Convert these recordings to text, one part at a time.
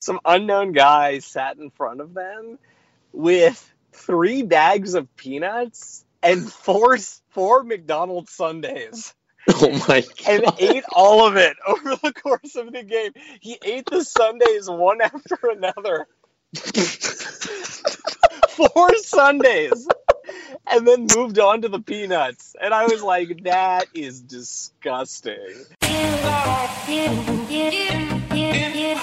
Some unknown guy sat in front of them with three bags of peanuts and four four McDonald's sundaes. Oh my god. And ate all of it over the course of the game. He ate the sundaes one after another. four sundaes. And then moved on to the peanuts. And I was like, that is disgusting.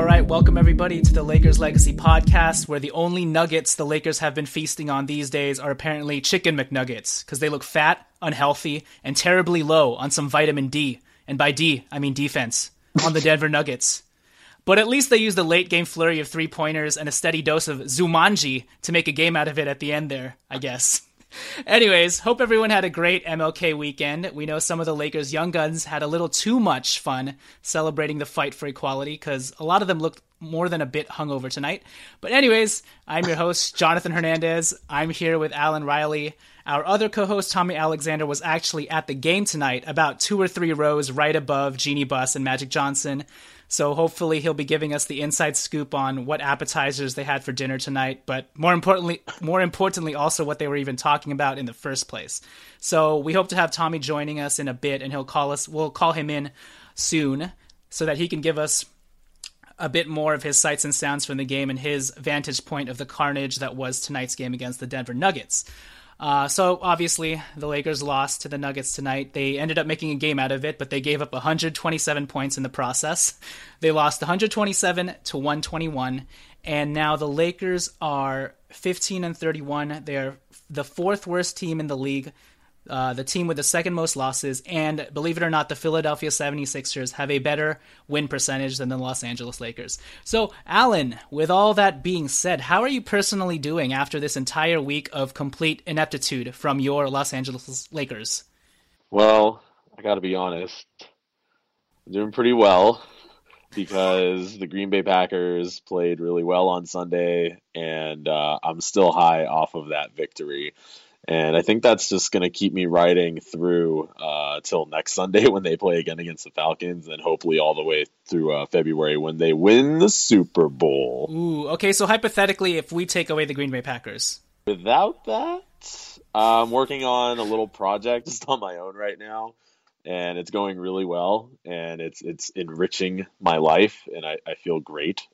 All right, welcome everybody to the Lakers Legacy podcast, where the only nuggets the Lakers have been feasting on these days are apparently chicken McNuggets, because they look fat, unhealthy, and terribly low on some vitamin D. And by D, I mean defense, on the Denver Nuggets. But at least they used a late game flurry of three pointers and a steady dose of Zumanji to make a game out of it at the end there, I guess. Anyways, hope everyone had a great MLK weekend. We know some of the Lakers' young guns had a little too much fun celebrating the fight for equality because a lot of them looked more than a bit hungover tonight. But, anyways, I'm your host, Jonathan Hernandez. I'm here with Alan Riley. Our other co host, Tommy Alexander, was actually at the game tonight, about two or three rows right above Jeanie Buss and Magic Johnson. So hopefully he'll be giving us the inside scoop on what appetizers they had for dinner tonight, but more importantly, more importantly, also what they were even talking about in the first place. So we hope to have Tommy joining us in a bit, and he'll call us. We'll call him in soon. so that he can give us a bit more of his sights and sounds from the game and his vantage point of the carnage that was tonight's game against the Denver Nuggets. Uh, so obviously the Lakers lost to the Nuggets tonight. They ended up making a game out of it, but they gave up 127 points in the process. They lost 127 to 121, and now the Lakers are 15 and 31. They're the fourth worst team in the league uh, the team with the second most losses, and believe it or not, the Philadelphia 76ers have a better win percentage than the Los Angeles Lakers. So, Alan, with all that being said, how are you personally doing after this entire week of complete ineptitude from your Los Angeles Lakers? Well, I got to be honest, I'm doing pretty well because the Green Bay Packers played really well on Sunday, and uh, I'm still high off of that victory and I think that's just going to keep me riding through uh, till next Sunday when they play again against the Falcons, and hopefully all the way through uh, February when they win the Super Bowl. Ooh, okay. So hypothetically, if we take away the Green Bay Packers, without that, I'm working on a little project just on my own right now, and it's going really well, and it's it's enriching my life, and I, I feel great.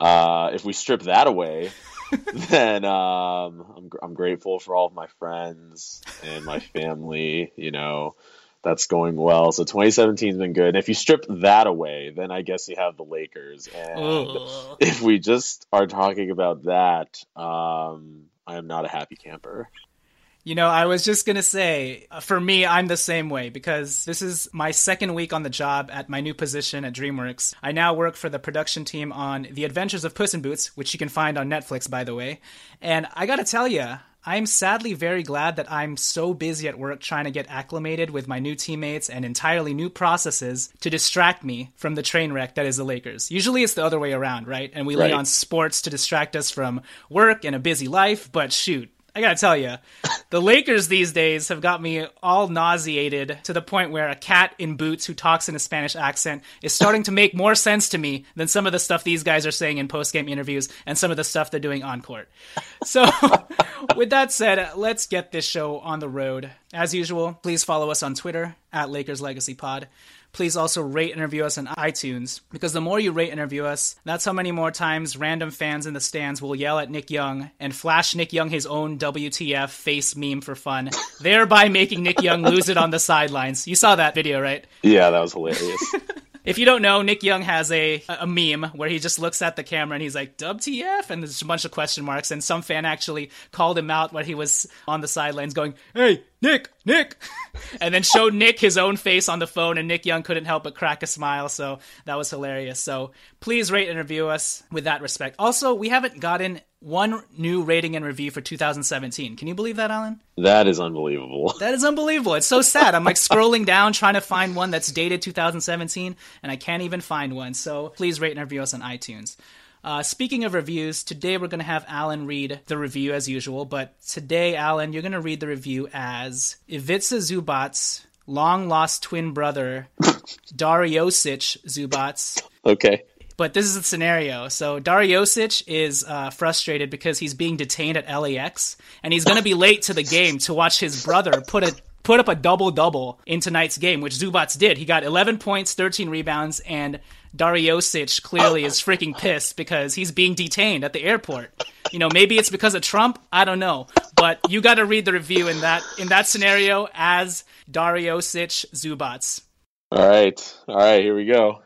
Uh, if we strip that away. then um, I'm I'm grateful for all of my friends and my family. You know, that's going well. So 2017's been good. And if you strip that away, then I guess you have the Lakers. And if we just are talking about that, um, I am not a happy camper. You know, I was just going to say, uh, for me, I'm the same way because this is my second week on the job at my new position at DreamWorks. I now work for the production team on The Adventures of Puss in Boots, which you can find on Netflix, by the way. And I got to tell you, I'm sadly very glad that I'm so busy at work trying to get acclimated with my new teammates and entirely new processes to distract me from the train wreck that is the Lakers. Usually it's the other way around, right? And we right. lean on sports to distract us from work and a busy life, but shoot, I gotta tell you, the Lakers these days have got me all nauseated to the point where a cat in boots who talks in a Spanish accent is starting to make more sense to me than some of the stuff these guys are saying in post game interviews and some of the stuff they're doing on court. So, with that said, let's get this show on the road. As usual, please follow us on Twitter at Lakers Legacy Pod please also rate and review us on iTunes because the more you rate and review us, that's how many more times random fans in the stands will yell at Nick Young and flash Nick Young his own WTF face meme for fun, thereby making Nick Young lose it on the sidelines. You saw that video, right? Yeah, that was hilarious. If you don't know, Nick Young has a a meme where he just looks at the camera and he's like "WTF," and there's a bunch of question marks. And some fan actually called him out when he was on the sidelines, going, "Hey, Nick, Nick," and then showed Nick his own face on the phone, and Nick Young couldn't help but crack a smile. So that was hilarious. So please rate and review us with that respect. Also, we haven't gotten one new rating and review for 2017. Can you believe that, Alan? That is unbelievable. That is unbelievable. It's so sad. I'm like scrolling down trying to find one that's dated 2017, and I can't even find one. So please rate and review us on iTunes. Uh, speaking of reviews, today we're going to have Alan read the review as usual, but today, Alan, you're going to read the review as Ivica Zubac's long lost twin brother, Dariusic Zubac. Okay. But this is the scenario. So Dariusic is uh, frustrated because he's being detained at LAX, and he's going to be late to the game to watch his brother put a put up a double double in tonight's game, which Zubac did. He got 11 points, 13 rebounds, and Dariusic clearly is freaking pissed because he's being detained at the airport. You know, maybe it's because of Trump. I don't know, but you got to read the review in that in that scenario as Dariusic Zubac. All right, all right, here we go.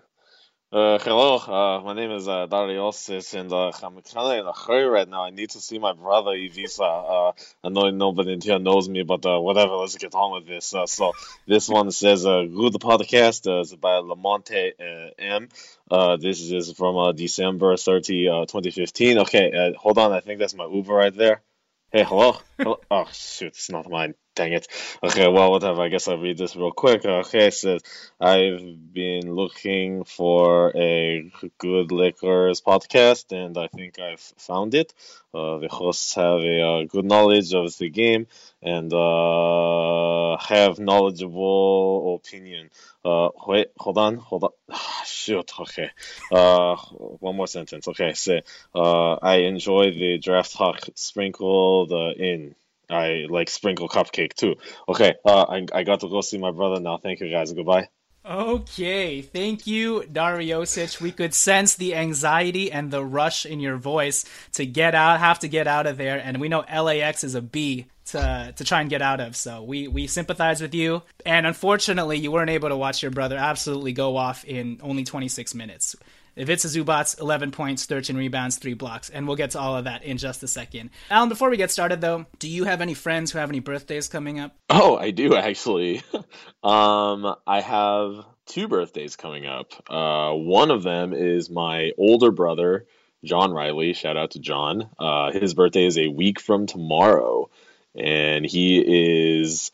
Uh, hello, uh, my name is uh, Dariosis, and uh, I'm kind of in a hurry right now. I need to see my brother Ivica. Uh, I know nobody here knows me, but uh, whatever, let's get on with this. Uh, so this one says, uh, "Good podcast." It's by Lamonte M. Uh, this is from December 30, uh, 2015. Okay, hold on. I think that's my Uber right there. Hey, hello. hello. Oh shoot, it's not mine. Dang it. Okay, well, whatever. I guess I'll read this real quick. Okay, says, I've been looking for a good Lakers podcast, and I think I've found it. Uh, the hosts have a uh, good knowledge of the game and uh, have knowledgeable opinion. Uh, wait, hold on, hold on. Shoot, okay. Uh, one more sentence. Okay, say, uh, I enjoy the draft talk sprinkled in. I like sprinkle cupcake too. Okay, uh, I, I got to go see my brother now. Thank you guys. Goodbye. Okay, thank you, Dariosic. We could sense the anxiety and the rush in your voice to get out, have to get out of there, and we know LAX is a B to to try and get out of. So we we sympathize with you. And unfortunately, you weren't able to watch your brother absolutely go off in only 26 minutes. Ivica Zubac, 11 points, 13 rebounds, 3 blocks. And we'll get to all of that in just a second. Alan, before we get started, though, do you have any friends who have any birthdays coming up? Oh, I do, actually. um, I have two birthdays coming up. Uh, one of them is my older brother, John Riley. Shout out to John. Uh, his birthday is a week from tomorrow. And he is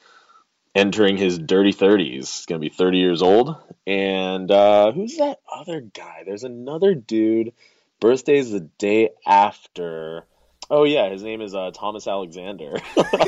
entering his dirty 30s. He's going to be 30 years old. And uh, who's that other guy? There's another dude. Birthday's the day after. Oh, yeah, his name is uh, Thomas Alexander.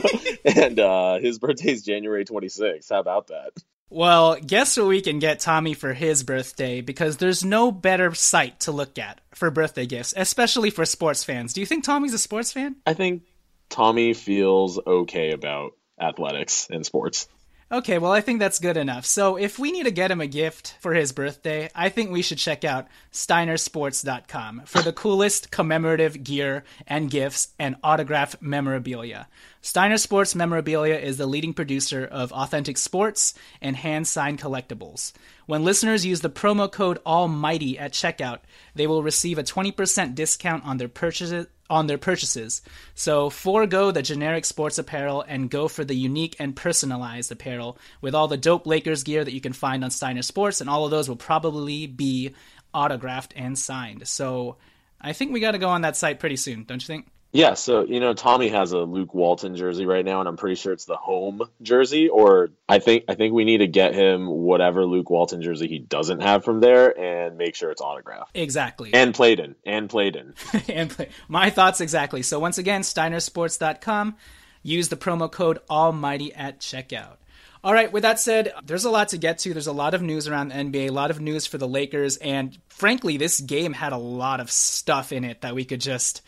and uh, his birthday's January 26th. How about that? Well, guess what we can get Tommy for his birthday because there's no better site to look at for birthday gifts, especially for sports fans. Do you think Tommy's a sports fan? I think Tommy feels okay about athletics and sports. Okay, well, I think that's good enough. So, if we need to get him a gift for his birthday, I think we should check out steinersports.com for the coolest commemorative gear and gifts and autograph memorabilia. Steiner Sports Memorabilia is the leading producer of authentic sports and hand signed collectibles. When listeners use the promo code ALMIGHTY at checkout, they will receive a 20% discount on their purchases on their purchases. So forego the generic sports apparel and go for the unique and personalized apparel with all the dope Lakers gear that you can find on Steiner Sports, and all of those will probably be autographed and signed. So I think we got to go on that site pretty soon, don't you think? Yeah, so you know, Tommy has a Luke Walton jersey right now, and I'm pretty sure it's the home jersey. Or I think I think we need to get him whatever Luke Walton jersey he doesn't have from there, and make sure it's autographed. Exactly. And played in. And played in. and play. My thoughts exactly. So once again, SteinerSports.com. Use the promo code Almighty at checkout. All right, with that said, there's a lot to get to. There's a lot of news around the NBA, a lot of news for the Lakers, and frankly, this game had a lot of stuff in it that we could just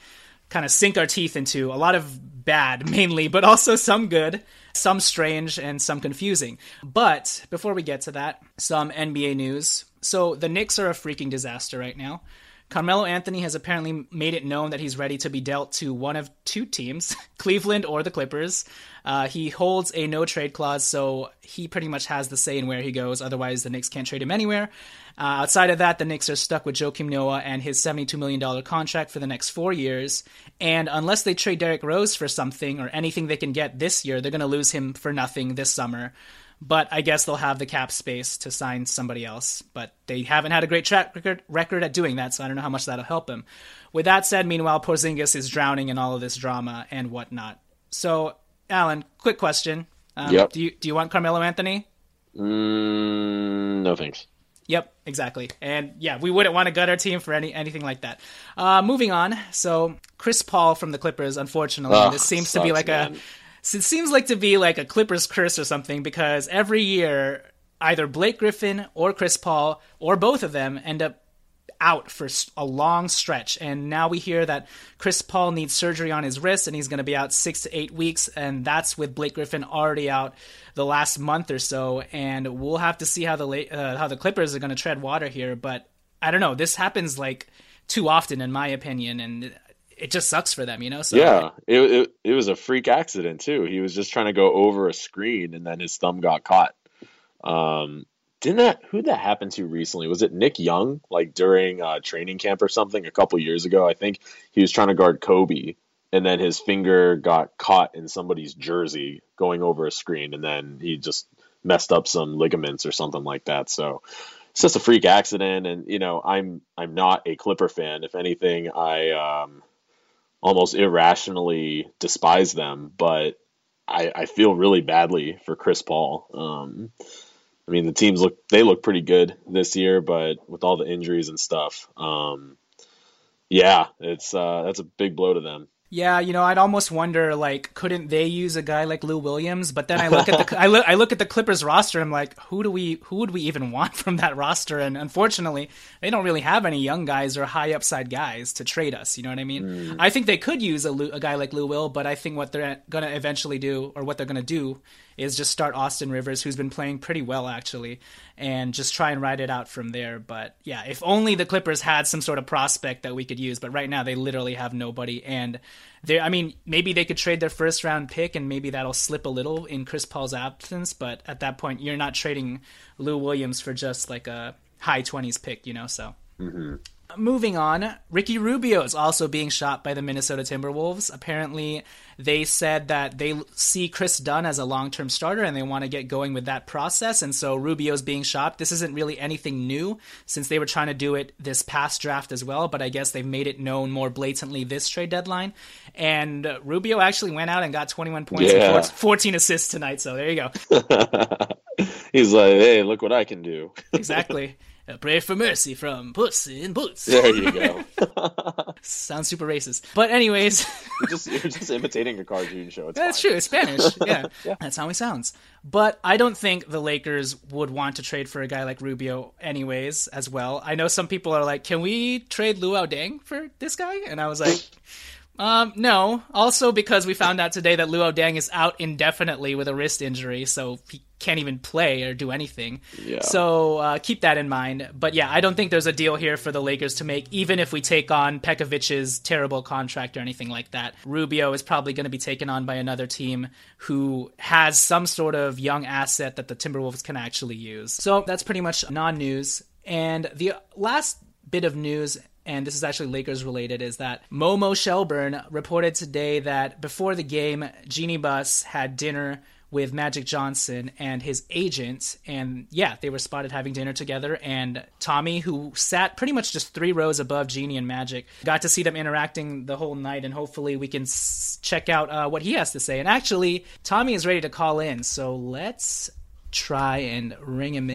kind of sink our teeth into. A lot of bad, mainly, but also some good, some strange, and some confusing. But before we get to that, some NBA news. So the Knicks are a freaking disaster right now. Carmelo Anthony has apparently made it known that he's ready to be dealt to one of two teams, Cleveland or the Clippers. Uh, he holds a no trade clause, so he pretty much has the say in where he goes. Otherwise, the Knicks can't trade him anywhere. Uh, outside of that, the Knicks are stuck with Joakim Noah and his $72 million contract for the next four years. And unless they trade Derrick Rose for something or anything they can get this year, they're going to lose him for nothing this summer but I guess they'll have the cap space to sign somebody else. But they haven't had a great track record, record at doing that, so I don't know how much that'll help him. With that said, meanwhile, Porzingis is drowning in all of this drama and whatnot. So, Alan, quick question: um, Yep. Do you do you want Carmelo Anthony? Mm, no thanks. Yep, exactly. And yeah, we wouldn't want to gut our team for any anything like that. Uh, moving on. So Chris Paul from the Clippers, unfortunately, Ugh, this seems to be like man. a it seems like to be like a Clippers curse or something because every year either Blake Griffin or Chris Paul or both of them end up out for a long stretch. And now we hear that Chris Paul needs surgery on his wrist and he's going to be out six to eight weeks. And that's with Blake Griffin already out the last month or so. And we'll have to see how the uh, how the Clippers are going to tread water here. But I don't know. This happens like too often, in my opinion, and it just sucks for them, you know. So yeah, it, it it was a freak accident too. He was just trying to go over a screen, and then his thumb got caught. Um, didn't that who that happened to recently? Was it Nick Young? Like during uh, training camp or something a couple years ago? I think he was trying to guard Kobe, and then his finger got caught in somebody's jersey going over a screen, and then he just messed up some ligaments or something like that. So it's just a freak accident, and you know I'm I'm not a Clipper fan. If anything, I um, almost irrationally despise them, but I, I feel really badly for Chris Paul. Um, I mean, the teams look they look pretty good this year, but with all the injuries and stuff, um, yeah, it's uh, that's a big blow to them. Yeah, you know, I'd almost wonder like, couldn't they use a guy like Lou Williams? But then I look at the I look I look at the Clippers roster. I'm like, who do we who would we even want from that roster? And unfortunately, they don't really have any young guys or high upside guys to trade us. You know what I mean? Hmm. I think they could use a, a guy like Lou Will, but I think what they're going to eventually do, or what they're going to do, is just start Austin Rivers, who's been playing pretty well actually, and just try and ride it out from there. But yeah, if only the Clippers had some sort of prospect that we could use. But right now they literally have nobody, and they I mean, maybe they could trade their first round pick, and maybe that'll slip a little in Chris Paul's absence. But at that point, you're not trading Lou Williams for just like a high twenties pick, you know. So. Mm-hmm. Moving on, Ricky Rubio is also being shot by the Minnesota Timberwolves. Apparently, they said that they see Kris Dunn as a long term starter and they want to get going with that process. And so Rubio's being shopped. This isn't really anything new since they were trying to do it this past draft as well, but I guess they've made it known more blatantly this trade deadline. And Rubio actually went out and got 21 points Yeah. and 14 assists tonight. So there you go. He's like, hey, look what I can do. Exactly. Uh, a prayer for mercy from Puss in Boots. There you go. Sounds super racist. But anyways, You're just, you're just imitating a cartoon show. It's that's fine. true. It's Spanish. Yeah. That's how he sounds. But I don't think the Lakers would want to trade for a guy like Rubio anyways as well. I know some people are like, "Can we trade Luol Deng for this guy?" And I was like, um, no. Also because we found out today that Luol Deng is out indefinitely with a wrist injury, so he can't even play or do anything. Yeah. So uh, keep that in mind. But yeah, I don't think there's a deal here for the Lakers to make, even if we take on Pekovic's terrible contract or anything like that. Rubio is probably going to be taken on by another team who has some sort of young asset that the Timberwolves can actually use. So that's pretty much non news. And the last bit of news and this is actually Lakers related, is that Momo Shelburne reported today that before the game, Jeanie Buss had dinner with Magic Johnson and his agent. And yeah, they were spotted having dinner together. And Tommy, who sat pretty much just three rows above Jeanie and Magic, got to see them interacting the whole night. And hopefully we can s- check out uh, what he has to say. And actually, Tommy is ready to call in. So let's try and ring him in.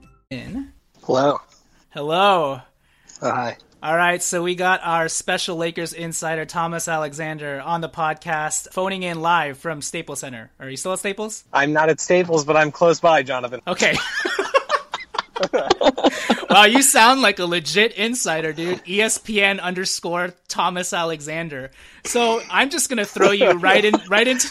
In. Hello. Hello. Oh, hi. All right, so we got our special Lakers insider Thomas Alexander on the podcast, phoning in live from Staples Center. Are you still at Staples? I'm not at Staples, but I'm close by, Jonathan. Okay. wow, you sound like a legit insider, dude. ESPN underscore Thomas Alexander. So I'm just gonna throw you right in, right into,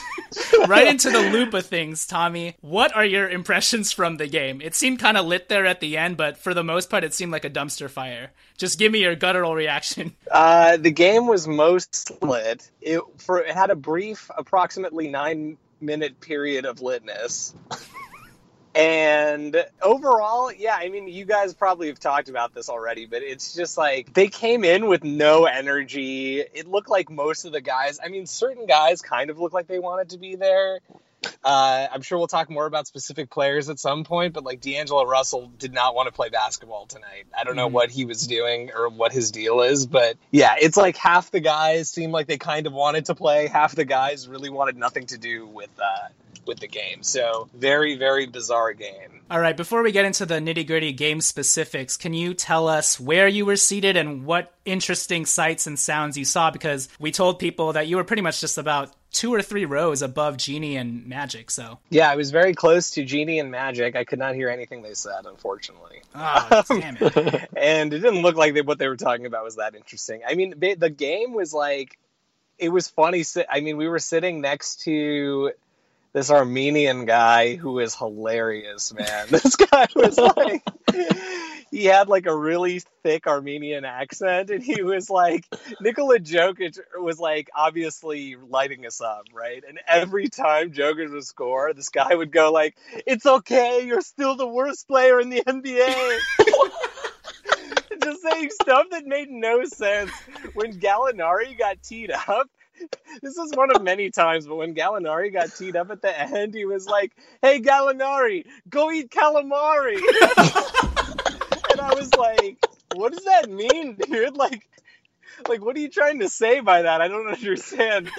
right into the loop of things, Tommy. What are your impressions from the game? It seemed kind of lit there at the end, but for the most part, it seemed like a dumpster fire. Just give me your guttural reaction. Uh, the game was most lit. It for it had a brief, approximately nine minute period of litness. And overall, yeah, I mean, you guys probably have talked about this already, but it's just like they came in with no energy. It looked like most of the guys, I mean, certain guys kind of looked like they wanted to be there. Uh, I'm sure we'll talk more about specific players at some point, but like D'Angelo Russell did not want to play basketball tonight. I don't know Mhm. what he was doing or what his deal is, but yeah, it's like half the guys seem like they kind of wanted to play, half the guys really wanted nothing to do with uh, with the game. So very, very bizarre game. All right, before we get into the nitty gritty game specifics, can you tell us where you were seated and what interesting sights and sounds you saw? Because we told people that you were pretty much just about two or three rows above Jeanie and Magic. So, Yeah, I was very close to Jeanie and Magic. I could not hear anything they said, unfortunately. oh, damn it. and it didn't look like they, what they were talking about was that interesting. I mean, they, the game was like, it was funny. I mean, we were sitting next to this Armenian guy who is hilarious, man. This guy was like, he had like a really thick Armenian accent, and he was like, Nikola Jokic was like obviously lighting us up, right? And every time Jokic would score, this guy would go like, "It's okay, you're still the worst player in the NBA." Just saying stuff that made no sense. When Gallinari got teed up, this is one of many times, but when Gallinari got teed up at the end, he was like, "Hey Gallinari, go eat calamari." and I was like, "What does that mean, dude? Like, like what are you trying to say by that? I don't understand."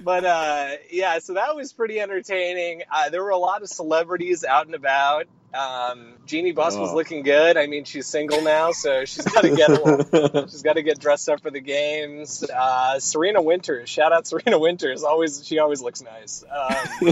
But uh, yeah, so that was pretty entertaining. Uh, there were a lot of celebrities out and about. Um, Jeanie Buss was Oh. looking good. I mean, she's single now, so she's got to get a she's got to get dressed up for the games. Uh, Serena Winters, shout out Serena Winters. Always, she always looks nice. Um,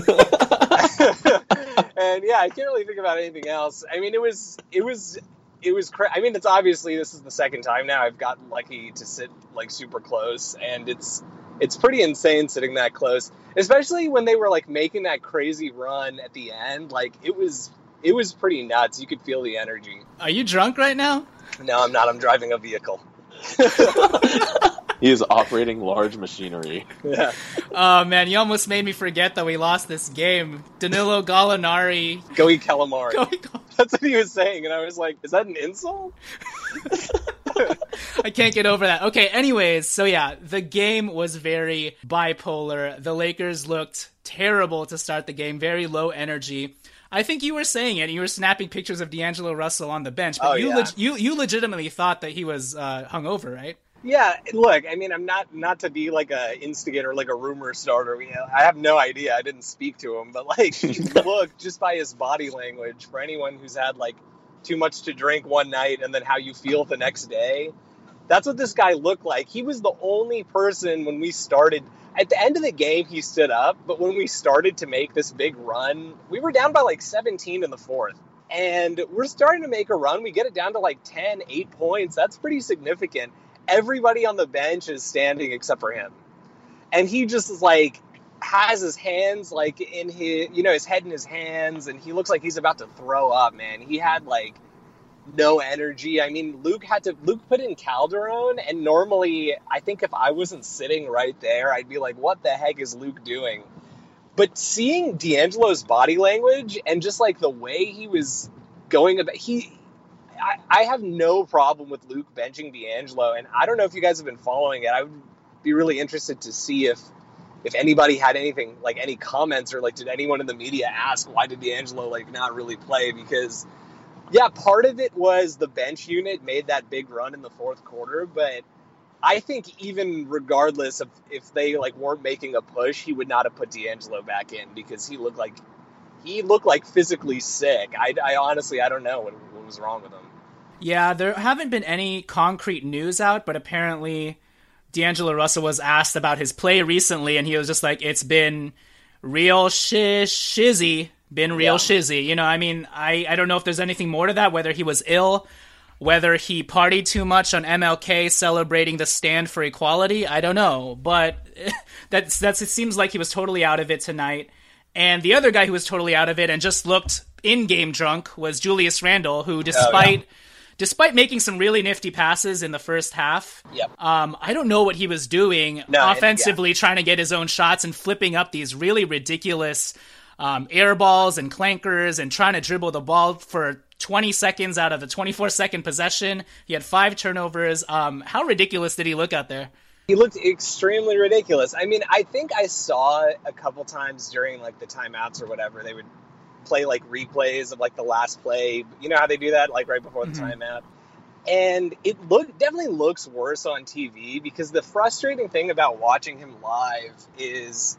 and yeah, I can't really think about anything else. I mean, it was, it was, it was. Cra- I mean, it's obviously this is the second time now I've gotten lucky to sit like super close, and it's, it's pretty insane sitting that close, especially when they were like making that crazy run at the end. Like it was, it was pretty nuts. You could feel the energy. Are you drunk right now? No, I'm not. I'm driving a vehicle. He is operating large machinery. Yeah. Oh man, you almost made me forget that we lost this game. Danilo Gallinari. Go eat calamari. Go eat cal- That's what he was saying, and I was like, "Is that an insult?" I can't get over that. Okay, anyways, so yeah, the game was very bipolar. The Lakers looked terrible to start the game, very low energy. I think you were saying it. You were snapping pictures of D'Angelo Russell on the bench, but Oh, you, yeah. leg- you you legitimately thought that he was uh, hungover, right? Yeah. Look, I mean, I'm not not to be like a instigator, like a rumor starter. You know, I have no idea. I didn't speak to him, but like, look just by his body language. For anyone who's had like too much to drink one night and then how you feel the next day, that's what this guy looked like. He was the only person when we started. At the end of the game, he stood up, but when we started to make this big run, we were down by like 17 in the fourth. And we're starting to make a run. We get it down to like 10, 8 points. That's pretty significant. Everybody on the bench is standing except for him. And he just is like has his hands like in his you know his head in his hands and he looks like he's about to throw up man. He had like no energy. I mean luke had to luke put in calderon and normally i think if i wasn't sitting right there i'd be like what the heck is luke doing? But seeing d'angelo's body language and just like the way he was going about he I, I have no problem with luke benching d'angelo and i don't know if you guys have been following it. I would be really interested to see if if anybody had anything like any comments or like did anyone in the media ask why did D'Angelo like not really play? Because yeah part of it was the bench unit made that big run in the fourth quarter but I think even regardless of if they like weren't making a push he would not have put D'Angelo back in because he looked like he looked like physically sick. I, I honestly I don't know what, what was wrong with him Yeah, there haven't been any concrete news out, but apparently D'Angelo Russell was asked about his play recently, and he was just like, "It's been real shiz shizzy, been real Yeah. shizzy." You know, I mean, I I don't know if there's anything more to that. Whether he was ill, whether he partied too much on MLK celebrating the stand for equality, I don't know. But that's that's it seems like he was totally out of it tonight. And the other guy who was totally out of it and just looked in-game drunk was Julius Randle, who oh, despite despite making some really nifty passes in the first half, Yep. um, I don't know what he was doing No, offensively, trying to get his own shots and flipping up these really ridiculous um, air balls and clankers and trying to dribble the ball for 20 seconds out of the 24 second possession. He had five turnovers. Um, how ridiculous did he look out there? He looked extremely ridiculous. I mean, I think I saw a couple times during like the timeouts or whatever, they would play like replays of like the last play. You know how they do that like right before the Mhm. timeout. And it look definitely looks worse on TV because the frustrating thing about watching him live is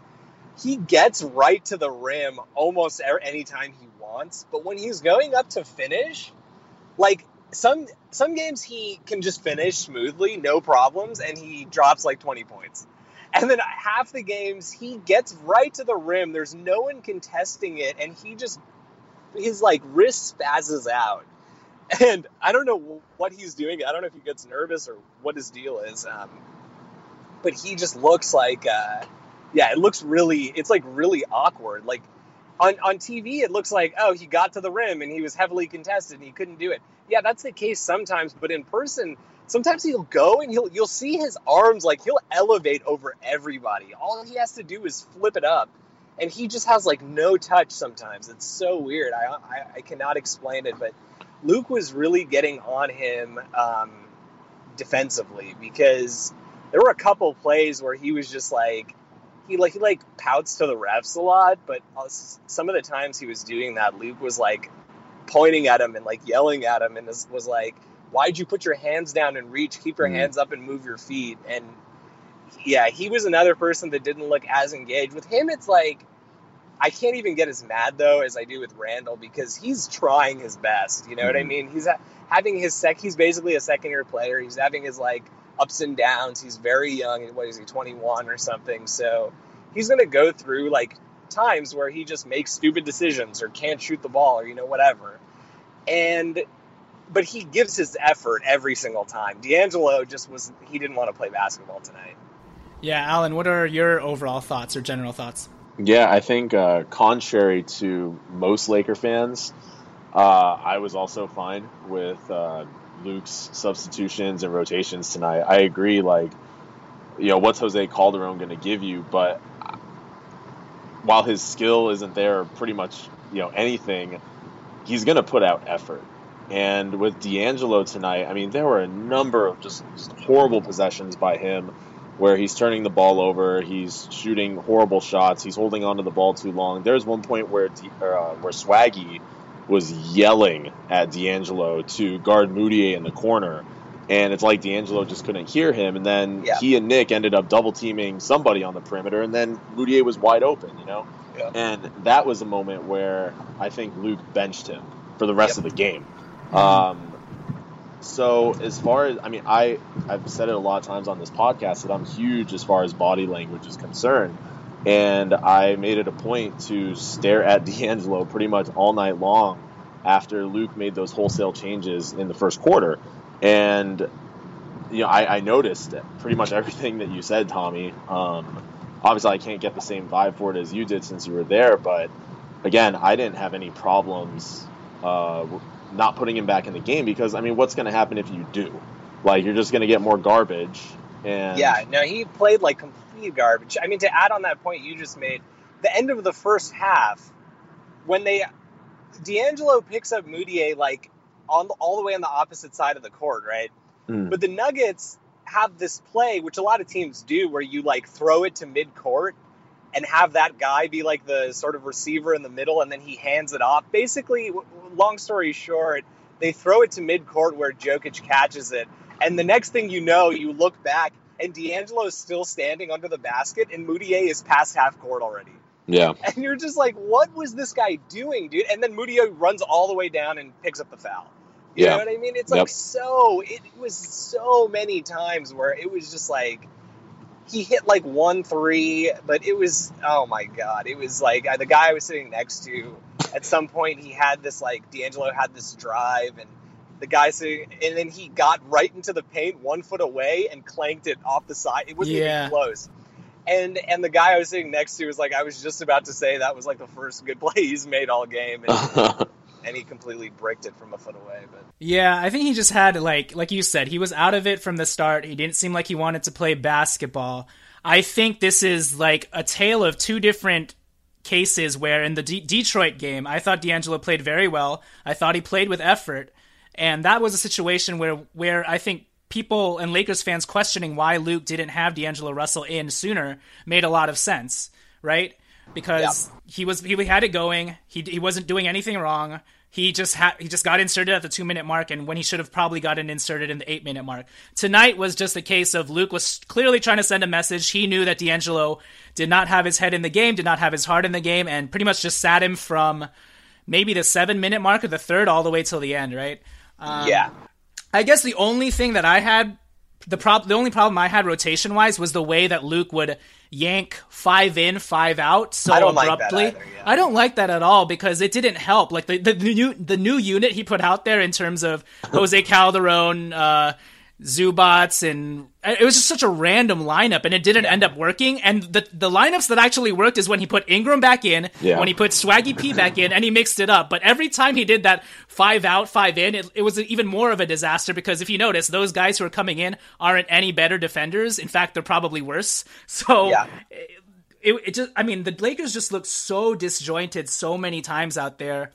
he gets right to the rim almost a- anytime he wants, but when he's going up to finish, like some some games he can just finish smoothly, no problems, and he drops like 20 points. And then half the games he gets right to the rim, there's no one contesting it, and he just his like wrist spazzes out. And I don't know what he's doing. I don't know if he gets nervous or what his deal is. Um, but he just looks like, uh, yeah, it looks really, it's like really awkward. Like on on TV it looks like oh he got to the rim and he was heavily contested and he couldn't do it. Yeah, that's the case sometimes, but in person sometimes he'll go and he'll you'll see his arms like he'll elevate over everybody. All he has to do is flip it up, and he just has like no touch. Sometimes it's so weird. I I, I cannot explain it, but Luke was really getting on him um, defensively because there were a couple plays where he was just like he like he like pouts to the refs a lot, but some of the times he was doing that, Luke was like pointing at him and like yelling at him, and was like why'd you put your hands down and reach? Keep your mm hands up and move your feet. And yeah, he was another person that didn't look as engaged. With him, it's like I can't even get as mad though as I do with Randle because he's trying his best. You know mm what I mm-hmm. mean? He's ha- having his sec. He's basically a second year player. He's having his like ups and downs. He's very young. What is he? Twenty one or something. So he's gonna go through like times where he just makes stupid decisions or can't shoot the ball or you know whatever. And but he gives his effort every single time. D'Angelo just was he didn't want to play basketball tonight. Yeah, Alan, what are your overall thoughts or general thoughts? Yeah, I think uh, contrary to most Laker fans, uh, I was also fine with uh, Luke's substitutions and rotations tonight. I agree, like, you know, what's Jose Calderon going to give you? But while his skill isn't there, pretty much, you know, anything, he's going to put out effort. And with D'Angelo tonight, I mean, there were a number of just, just horrible possessions by him where he's turning the ball over, he's shooting horrible shots, he's holding onto the ball too long. There's one point where D, uh, where Swaggy was yelling at D'Angelo to guard Mudiay in the corner, and it's like D'Angelo just couldn't hear him. And then yeah. he and Nick ended up double teaming somebody on the perimeter, and then Mudiay was wide open, you know. Yeah. And that was a moment where I think Luke benched him for the rest yep. of the game. Um, so as far as I mean, I I've said it a lot of times on this podcast that I'm huge as far as body language is concerned, and I made it a point to stare at D'Angelo pretty much all night long after Luke made those wholesale changes in the first quarter, and you know I, I noticed pretty much everything that you said, Tommy. Um, obviously, I can't get the same vibe for it as you did since you were there, but again, I didn't have any problems. Uh, not putting him back in the game because I mean, what's going to happen if you do? Like, you're just going to get more garbage. And yeah, no, he played like complete garbage. I mean, to add on that point you just made, the end of the first half, when they D'Angelo picks up Mudiay like on the, all the way on the opposite side of the court, right? Mm. But the Nuggets have this play, which a lot of teams do, where you like throw it to mid court and have that guy be like the sort of receiver in the middle and then he hands it off. Basically, long story short, they throw it to midcourt where Jokic catches it. And the next thing you know, you look back and D'Angelo is still standing under the basket and Mudiay is past half court already. Yeah. And you're just like, what was this guy doing, dude? And then Mudiay runs all the way down and picks up the foul. You yeah. know what I mean? It's like yep. so, it was so many times where it was just like, he hit like one three, but it was oh my god, it was like uh, the guy I was sitting next to. At some point, he had this like D'Angelo had this drive, and the guy sitting, and then he got right into the paint one foot away and clanked it off the side. It wasn't yeah. even close. And and the guy I was sitting next to was like, I was just about to say that was like the first good play he's made all game. And, and he completely bricked it from a foot away. But yeah, I think he just had like like you said, he was out of it from the start. He didn't seem like he wanted to play basketball. I think this is like a tale of two different cases where in the D- Detroit game, I thought D'Angelo played very well. I thought he played with effort, and that was a situation where where I think people and Lakers fans questioning why Luke didn't have D'Angelo Russell in sooner made a lot of sense, right? Because he was he had it going. He he wasn't doing anything wrong. He just had he just got inserted at the two minute mark, and when he should have probably gotten inserted in the eight minute mark. Tonight was just a case of Luke was clearly trying to send a message. He knew that D'Angelo did not have his head in the game, did not have his heart in the game, and pretty much just sat him from maybe the seven minute mark of the third all the way till the end. Right? Um, yeah. I guess the only thing that I had the prob the only problem I had rotation wise was the way that Luke would yank five in, five out so abruptly. Like either, yeah. I don't like that at all because it didn't help. Like the, the, the new the new unit he put out there in terms of Jose Calderon, uh, Zubac and it was just such a random lineup and it didn't end up working. And the the lineups that actually worked is when he put Ingram back in, Yeah. when he put Swaggy P back in, and he mixed it up. But every time he did that five out, five in, it, it was even more of a disaster because if you notice, those guys who are coming in aren't any better defenders. In fact, they're probably worse. So it, it just I mean the Lakers just looked so disjointed so many times out there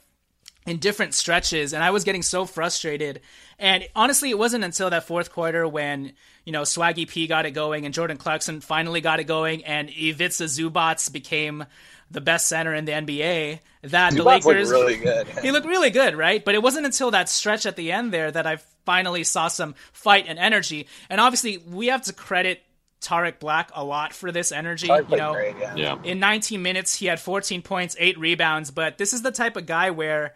in different stretches and I was getting so frustrated. And honestly, it wasn't until that fourth quarter when, you know, Swaggy P got it going and Jordan Clarkson finally got it going and Ivica Zubac became the best center in the NBA that the Zubac looked Lakers really good. he looked really good, right? But it wasn't until that stretch at the end there that I finally saw some fight and energy. And obviously, we have to credit Tarik Black a lot for this energy. Tarik you know, great, yeah. Yeah. in 19 minutes, he had 14 points, eight rebounds. But this is the type of guy where,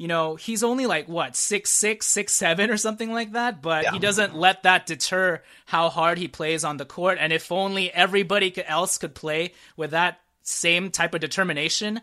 you know, he's only like what six six, six seven, or something like that. But he doesn't let that deter how hard he plays on the court. And if only everybody else could play with that same type of determination.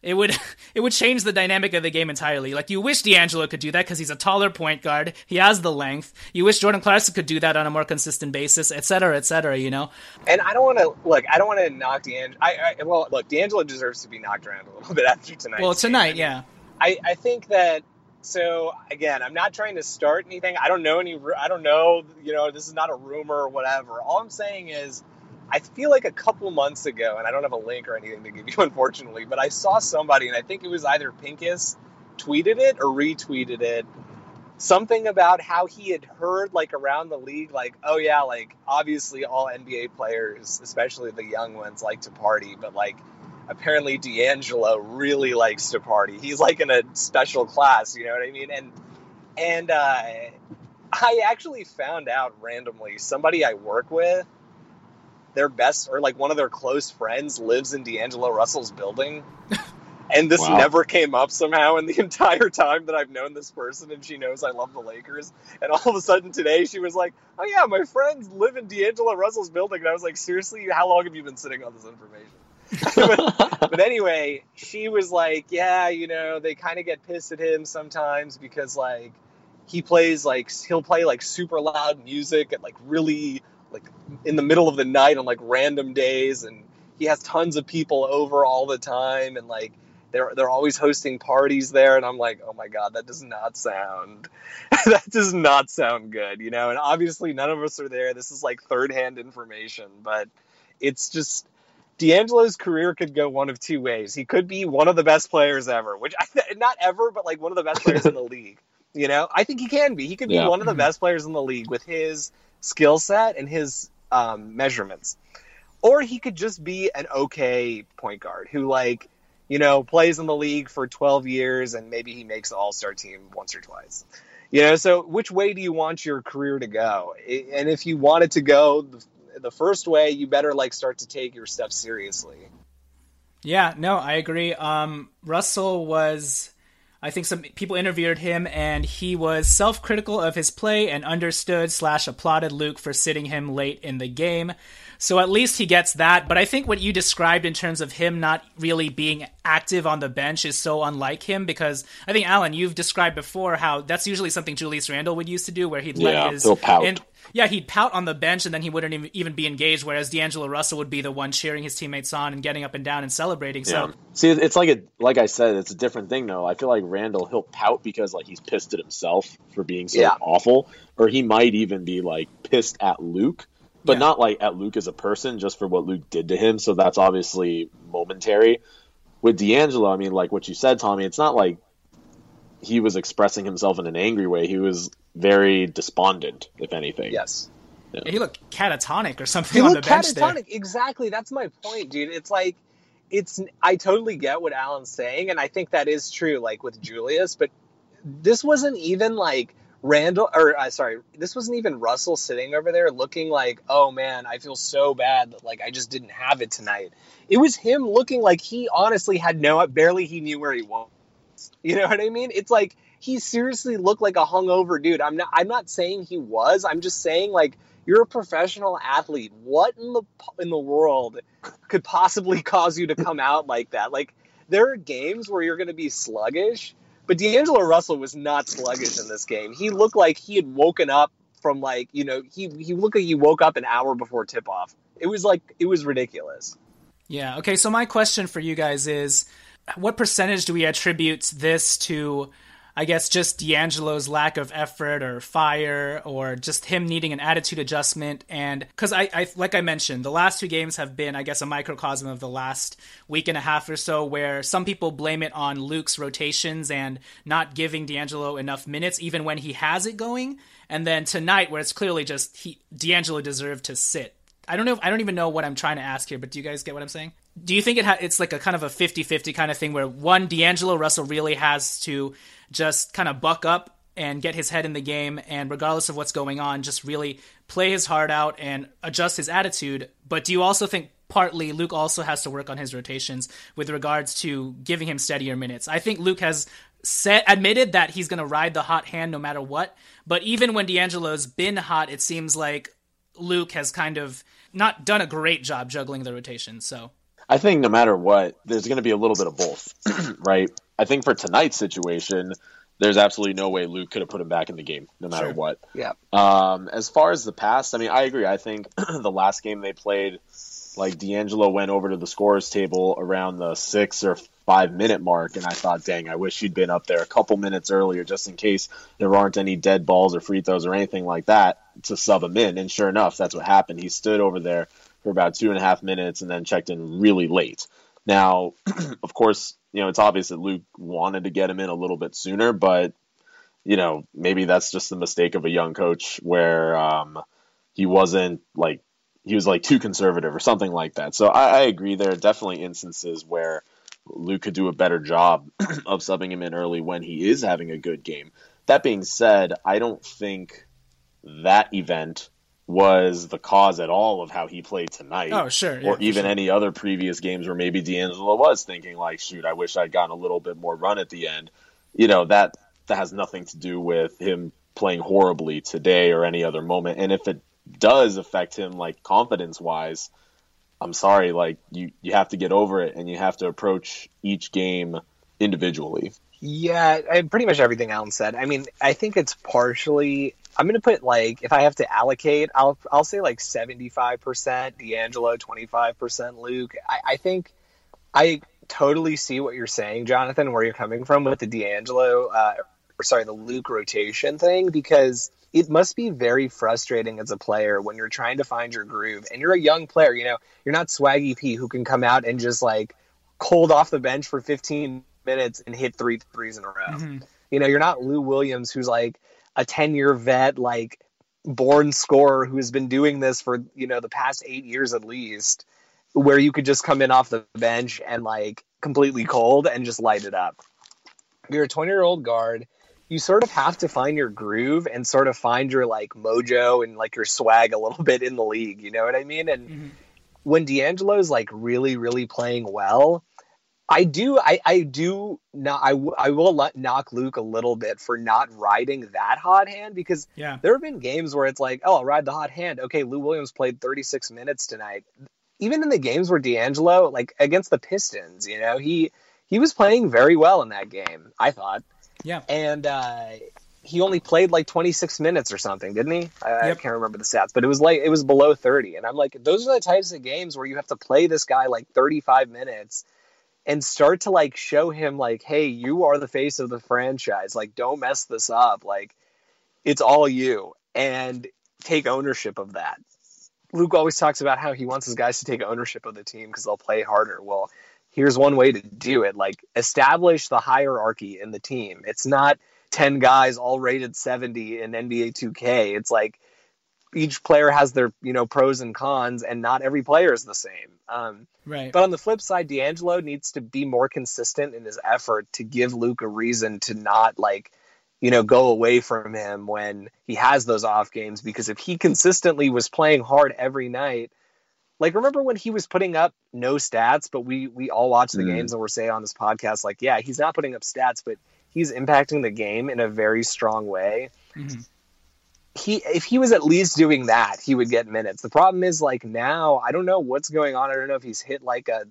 It would it would change the dynamic of the game entirely. Like you wish D'Angelo could do that because he's a taller point guard. He has the length. You wish Jordan Clarkson could do that on a more consistent basis, et cetera, et cetera. You know. And I don't want to look. I don't want to knock D'Angelo. I, I well, look, D'Angelo deserves to be knocked around a little bit after tonight. Well, tonight, yeah. I, I think that so again i'm not trying to start anything. I don't know any i don't know you know this is not a rumor or whatever. All i'm saying is i feel like a couple months ago and i don't have a link or anything to give you unfortunately but i saw somebody and i think it was either Pincus tweeted it or retweeted it something about how he had heard like around the league like oh yeah like obviously all nba players especially the young ones like to party but like apparently D'Angelo really likes to party. He's like in a special class, you know what I mean? And and uh, I actually found out randomly somebody I work with, their best or like one of their close friends lives in D'Angelo Russell's building. And this Wow. never came up somehow in the entire time that I've known this person, and she knows I love the Lakers. And all of a sudden today, she was like, "Oh yeah, my friends live in D'Angelo Russell's building." And I was like, "Seriously, how long have you been sitting on this information?" But, anyway, she was like, "Yeah, you know, they kind of get pissed at him sometimes because like he plays like he'll play like super loud music at like really like in the middle of the night on like random days, and he has tons of people over all the time, and like." They're, they're always hosting parties there and i'm like oh my god that does not sound that does not sound good you know and obviously none of us are there this is like third hand information but it's just D'Angelo's career could go one of two ways. He could be one of the best players ever, which I not ever, but like one of the best players in the league. You know, I think he can be. He could be Yeah. one of the best players in the league with his skill set and his um, measurements, or he could just be an okay point guard who like you know plays in the league for 12 years and maybe he makes the All-Star team once or twice. You know, so which way do you want your career to go? And if you want it to go the, first way, you better like start to take your stuff seriously. Yeah, no, I agree. Um, Russell was, I think some people interviewed him, and he was self-critical of his play and understood slash applauded Luke for sitting him late in the game. So at least he gets that. But I think what you described in terms of him not really being active on the bench is so unlike him because I think Alan, you've described before how that's usually something Julius Randle would used to do, where he'd Yeah, let his he'll pout. and- yeah, he'd pout on the bench and then he wouldn't even- even be engaged, whereas D'Angelo Russell would be the one cheering his teammates on and getting up and down and celebrating. So Yeah. See, it's like a like I said, it's a different thing though. I feel like Randle he'll pout because like he's pissed at himself for being so Yeah. awful, or he might even be like pissed at Luke, but Yeah. not like at Luke as a person, just for what Luke did to him. So that's obviously momentary. With D'Angelo, I mean, like what you said, Tommy, it's not like he was expressing himself in an angry way. He was very despondent, if anything. Yes. he looked catatonic or something He on the looked bench there. catatonic. Exactly. That's my point, dude. It's like it's I totally get what Alan's saying, and I think that is true, like with Julius, but this wasn't even like Randle or uh, sorry, this wasn't even Russell sitting over there looking like, oh man, I feel so bad that like I just didn't have it tonight. It was him looking like he honestly had no barely he knew where he was. You know what I mean? It's like he seriously looked like a hungover dude. I'm not I'm not saying he was. I'm just saying like you're a professional athlete. What in the in the world could possibly cause you to come out like that? Like there are games where you're going to be sluggish, but D'Angelo Russell was not sluggish in this game. He looked like he had woken up from like you know he he looked like he woke up an hour before tip off. It was like it was ridiculous. Yeah. Okay. So my question for you guys is, what percentage do we attribute this to? I guess just D'Angelo's lack of effort or fire or just him needing an attitude adjustment. And because I, I, like I mentioned, the last two games have been, I guess, a microcosm of the last week and a half or so, where some people blame it on Luke's rotations and not giving D'Angelo enough minutes, even when he has it going. And then tonight, where it's clearly just he, D'Angelo deserved to sit. I don't know. I don't even know what I'm trying to ask here, but do you guys get what I'm saying? Do you think it ha- it's like a kind of a 50-50 kind of thing where one D'Angelo Russell really has to just kind of buck up and get his head in the game and regardless of what's going on just really play his heart out and adjust his attitude. But do you also think partly luke also has to work on his rotations with regards to giving him steadier minutes? I think luke has said admitted that he's going to ride the hot hand no matter what but even when d'angelo's been hot it seems like luke has kind of not done a great job juggling the rotations so I think no matter what, there's going to be a little bit of both, right? I think for tonight's situation, there's absolutely no way Luke could have put him back in the game, no matter Sure. what. Yeah. Um, as far as the past, I mean, I agree. I think the last game they played, like D'Angelo went over to the scorers table around the six or five minute mark, and I thought, dang, I wish he'd been up there a couple minutes earlier, just in case there aren't any dead balls or free throws or anything like that to sub him in. And sure enough, that's what happened. He stood over there for about two and a half minutes and then checked in really late. Now, of course, you know, it's obvious that Luke wanted to get him in a little bit sooner, but you know, maybe that's just the mistake of a young coach where um, he wasn't like he was like too conservative or something like that. So I, I agree. There are definitely instances where Luke could do a better job of subbing him in early when he is having a good game. That being said, I don't think that event was the cause at all of how he played tonight. Oh, sure, yeah, or for even sure. any other previous games where maybe D'Angelo was thinking like, shoot, I wish I'd gotten a little bit more run at the end. You know, that that has nothing to do with him playing horribly today or any other moment. And if it does affect him like confidence wise, I'm sorry, like you you have to get over it and you have to approach each game individually. Yeah, I, pretty much everything Alan said. I mean, I think it's partially. I'm gonna put like if I have to allocate, I'll I'll say like 75 percent D'Angelo, 25 percent Luke. I, I think I totally see what you're saying, Jonathan, where you're coming from with the D'Angelo, uh, or sorry, the Luke rotation thing, because it must be very frustrating as a player when you're trying to find your groove and you're a young player. You know, you're not Swaggy P who can come out and just like cold off the bench for 15 minutes and hit three threes in a row. You know, you're not Lou Williams, who's like a 10 year vet, like born scorer who's been doing this for, you know, the past eight years at least, where you could just come in off the bench and like completely cold and just light it up. You're a 20 year old guard. You sort of have to find your groove and sort of find your like mojo and like your swag a little bit in the league. You know what I mean? And mm-hmm. when D'Angelo's like really, really playing well, I do, I, I do not, I, w- I will let, knock Luke a little bit for not riding that hot hand because Yeah. there have been games where it's like, oh, I'll ride the hot hand. Okay, Lou Williams played 36 minutes tonight. Even in the games where D'Angelo, like against the Pistons, you know, he he was playing very well in that game. I thought, Yeah. and uh, he only played like 26 minutes or something, didn't he? I, I can't remember the stats, but it was like it was below 30. And I'm like, those are the types of games where you have to play this guy like 35 minutes and start to like show him like, hey, you are the face of the franchise. Like, don't mess this up. Like, it's all you, and take ownership of that. Luke always talks about how he wants his guys to take ownership of the team because they'll play harder. Well, here's one way to do it like establish the hierarchy in the team it's not 10 guys all rated 70 in nba 2k it's like each player has their you know pros and cons and not every player is the same um, Right. but on the flip side d'angelo needs to be more consistent in his effort to give luke a reason to not like you know go away from him when he has those off games because if he consistently was playing hard every night like remember when he was putting up no stats but we we all watch the Mm. games and we're saying on this podcast like yeah he's not putting up stats but he's impacting the game in a very strong way Mhm. He if he was at least doing that he would get minutes. The problem is like now i don't know what's going on. I don't know if he's hit like a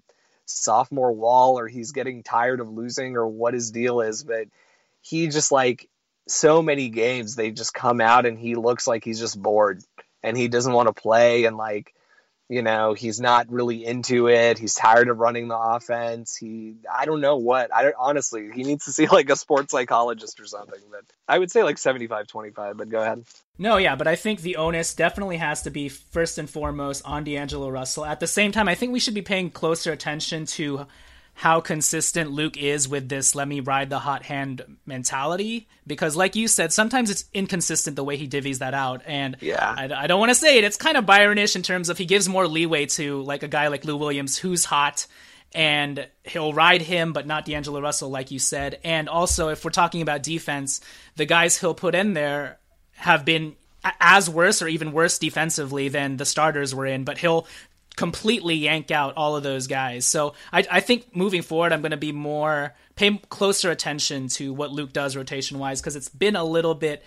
sophomore wall or he's getting tired of losing or what his deal is but he just like so many games they just come out and he looks like he's just bored and he doesn't want to play and like you know he's not really into it. He's tired of running the offense. He i don't know what. I honestly he needs to see like a sports psychologist or something but i would say like 75 25 but go ahead no yeah but i think the onus definitely has to be first and foremost on d'angelo russell. At the same time i think we should be paying closer attention to how consistent Luke is with this let me ride the hot hand mentality. Because like you said sometimes it's inconsistent the way he divvies that out. And yeah. I, I don't want to say it it's kind of Byronish in terms of he gives more leeway to like a guy like Lou Williams who's hot and he'll ride him but not D'Angelo Russell like you said. And also if we're talking about defense the guys he'll put in there have been as worse or even worse defensively than the starters were in, but he'll completely yank out all of those guys. So I, I think moving forward, I'm going to be more pay closer attention to what Luke does rotation wise because it's been a little bit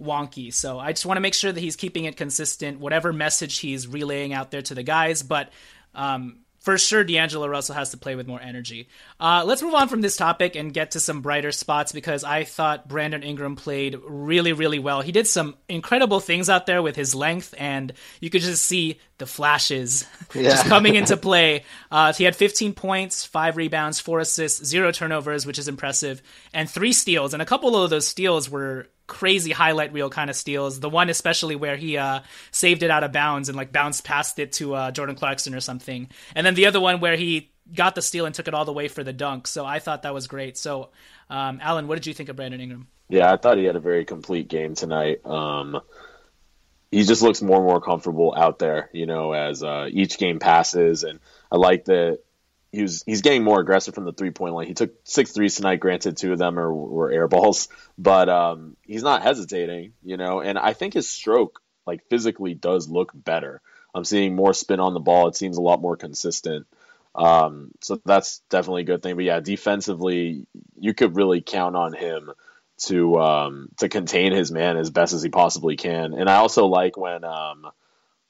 wonky. So I just want to make sure that he's keeping it consistent, whatever message he's relaying out there to the guys. But um, for sure, D'Angelo Russell has to play with more energy. Uh, let's move on from this topic and get to some brighter spots because I thought Brandon Ingram played really, really well. He did some incredible things out there with his length, and you could just see the flashes yeah. just coming into play. Uh, he had 15 points, five rebounds, four assists, zero turnovers, which is impressive, and three steals. And a couple of those steals were crazy highlight reel kind of steals. The one especially where he uh, saved it out of bounds and like bounced past it to uh, Jordan Clarkson or something. And then the other one where he got the steal and took it all the way for the dunk. So I thought that was great. So, um, Alan, what did you think of Brandon Ingram? Yeah, I thought he had a very complete game tonight. Um, he just looks more and more comfortable out there, you know, as uh, each game passes. And I like that he was he's getting more aggressive from the three point line. He took six threes tonight. Granted, two of them are were air balls, but um, he's not hesitating, you know. And I think his stroke, like physically, does look better. I'm seeing more spin on the ball. It seems a lot more consistent. Um, so that's definitely a good thing. But yeah, defensively, you could really count on him to um, to contain his man as best as he possibly can. And I also like when um,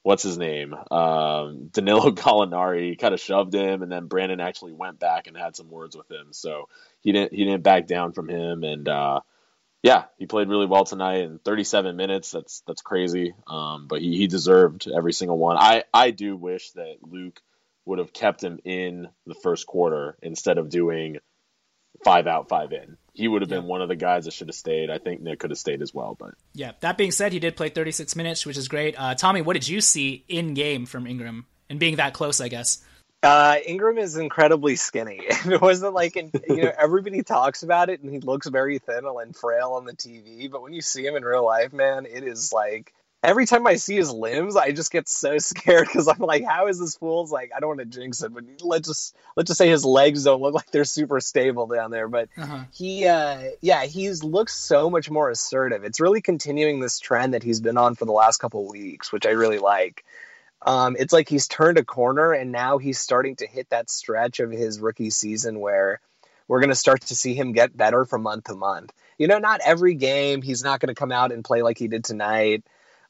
what's his name? Um, Danilo Gallinari kind of shoved him, and then Brandon actually went back and had some words with him. So he didn't he didn't back down from him, and uh, yeah, he played really well tonight in 37 minutes. That's that's crazy, um, but he, he deserved every single one. I I do wish that Luke would have kept him in the first quarter instead of doing five out, five in he would have been one of the guys that should have stayed. I think Nick could have stayed as well, but yeah. That being said, he did play 36 minutes, which is great. Uh, Tommy, what did you see in game from Ingram and being that close? I guess. Uh, Ingram is incredibly skinny. it wasn't like, in, you know, everybody talks about it and he looks very thin and frail on the TV, but when you see him in real life, man, it is like every time I see his limbs, I just get so scared because I'm like, how is this fool's like? I don't want to jinx it, but let's just let's just say his legs don't look like they're super stable down there. But uh-huh. he, uh, yeah, he's looks so much more assertive. It's really continuing this trend that he's been on for the last couple weeks, which I really like. Um, it's like he's turned a corner and now he's starting to hit that stretch of his rookie season where we're going to start to see him get better from month to month. You know, not every game he's not going to come out and play like he did tonight.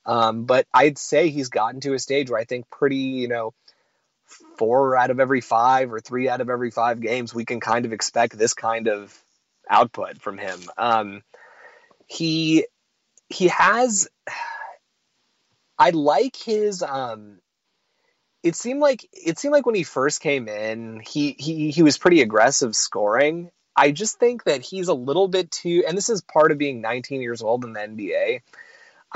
Um, but I'd say he's gotten to a stage where I think pretty, you know, four out of every five or three out of every five games, we can kind of expect this kind of output from him. Um, he he has. I like his. Um, it seemed like it seemed like when he first came in, he he he was pretty aggressive scoring. I just think that he's a little bit too, and this is part of being 19 years old in the NBA.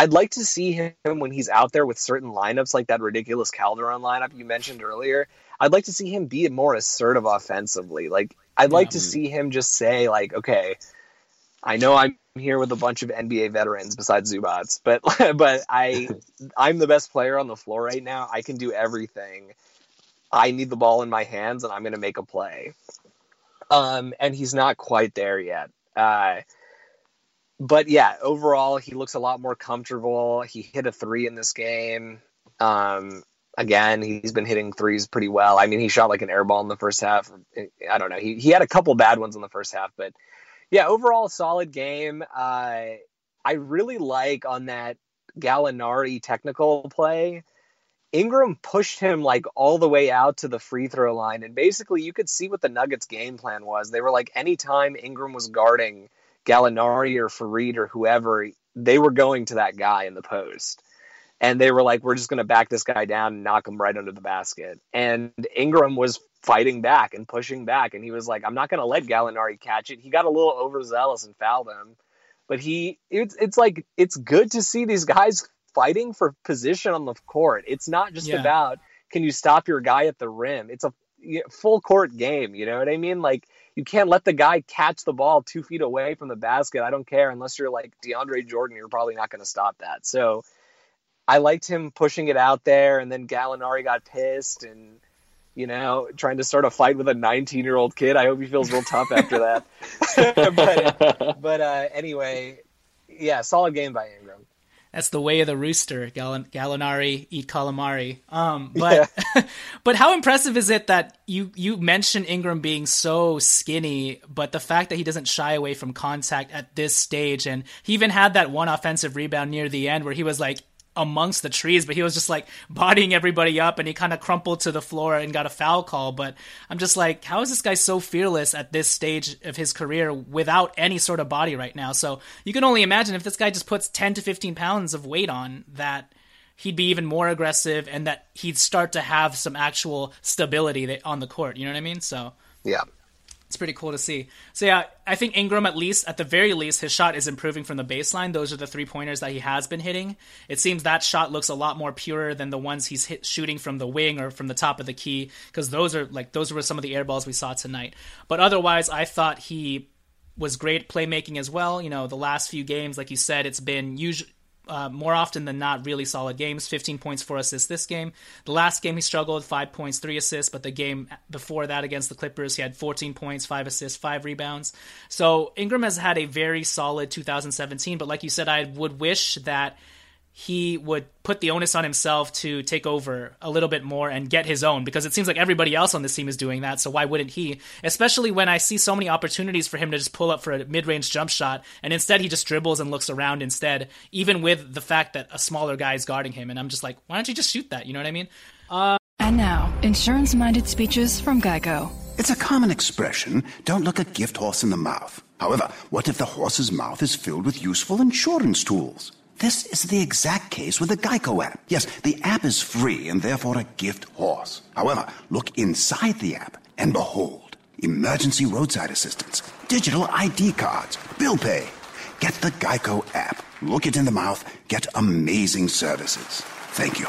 I'd like to see him when he's out there with certain lineups like that ridiculous Calderon lineup you mentioned earlier. I'd like to see him be more assertive offensively. Like I'd like yeah. to see him just say like, okay, I know I'm here with a bunch of NBA veterans besides Zubac, but but I I'm the best player on the floor right now. I can do everything. I need the ball in my hands and I'm going to make a play. Um, and he's not quite there yet. Uh, but yeah, overall, he looks a lot more comfortable. He hit a three in this game. Um, again, he's been hitting threes pretty well. I mean, he shot like an air ball in the first half. I don't know. He, he had a couple bad ones in the first half, but yeah, overall, solid game. Uh, I really like on that Gallinari technical play. Ingram pushed him like all the way out to the free throw line. And basically, you could see what the Nuggets game plan was. They were like, anytime Ingram was guarding Gallinari or Faried or whoever, they were going to that guy in the post. And they were like, we're just going to back this guy down and knock him right under the basket. And Ingram was fighting back and pushing back. And he was like, I'm not going to let Gallinari catch it. He got a little overzealous and fouled him. But he, it's, it's like, it's good to see these guys fighting for position on the court. It's not just Yeah. about, can you stop your guy at the rim? It's a full court game. You know what I mean? Like, you can't let the guy catch the ball two feet away from the basket. I don't care unless you're like DeAndre Jordan, you're probably not going to stop that. So I liked him pushing it out there, and then Gallinari got pissed and you know trying to start a fight with a 19 year old kid. I hope he feels real tough after that. but but uh, anyway, yeah, solid game by Ingram. That's the way of the rooster, Gallin- Gallinari, eat calamari. Um, but but how impressive is it that you you mentioned Ingram being so skinny, but the fact that he doesn't shy away from contact at this stage, and he even had that one offensive rebound near the end where he was like amongst the trees, but he was just like bodying everybody up and he kind of crumpled to the floor and got a foul call. But I'm just like, how is this guy so fearless at this stage of his career without any sort of body right now? So you can only imagine if this guy just puts 10 to 15 pounds of weight on that he'd be even more aggressive and that he'd start to have some actual stability on the court. You know what I mean? So Yeah. It's pretty cool to see. So yeah, I think Ingram at least at the very least his shot is improving from the baseline. Those are the three pointers that he has been hitting. It seems that shot looks a lot more pure than the ones he's hit shooting from the wing or from the top of the key because those are like those were some of the air balls we saw tonight. But otherwise, I thought he was great playmaking as well. You know, the last few games, like you said, it's been usually uh, more often than not, really solid games. 15 points, 4 assists this game. The last game he struggled, 5 points, 3 assists, but the game before that against the Clippers, he had 14 points, 5 assists, 5 rebounds. So Ingram has had a very solid 2017, but like you said, I would wish that he would put the onus on himself to take over a little bit more and get his own because it seems like everybody else on this team is doing that. So why wouldn't he? Especially when I see so many opportunities for him to just pull up for a mid-range jump shot and instead he just dribbles and looks around instead, even with the fact that a smaller guy is guarding him. And I'm just like, why don't you just shoot that? You know what I mean? Uh, And now, insurance minded speeches from Geico. It's a common expression don't look a gift horse in the mouth. However, what if the horse's mouth is filled with useful insurance tools? This is the exact case with the Geico app. Yes, the app is free and therefore a gift horse. However, look inside the app and behold emergency roadside assistance, digital ID cards, bill pay. Get the Geico app. Look it in the mouth. Get amazing services. Thank you.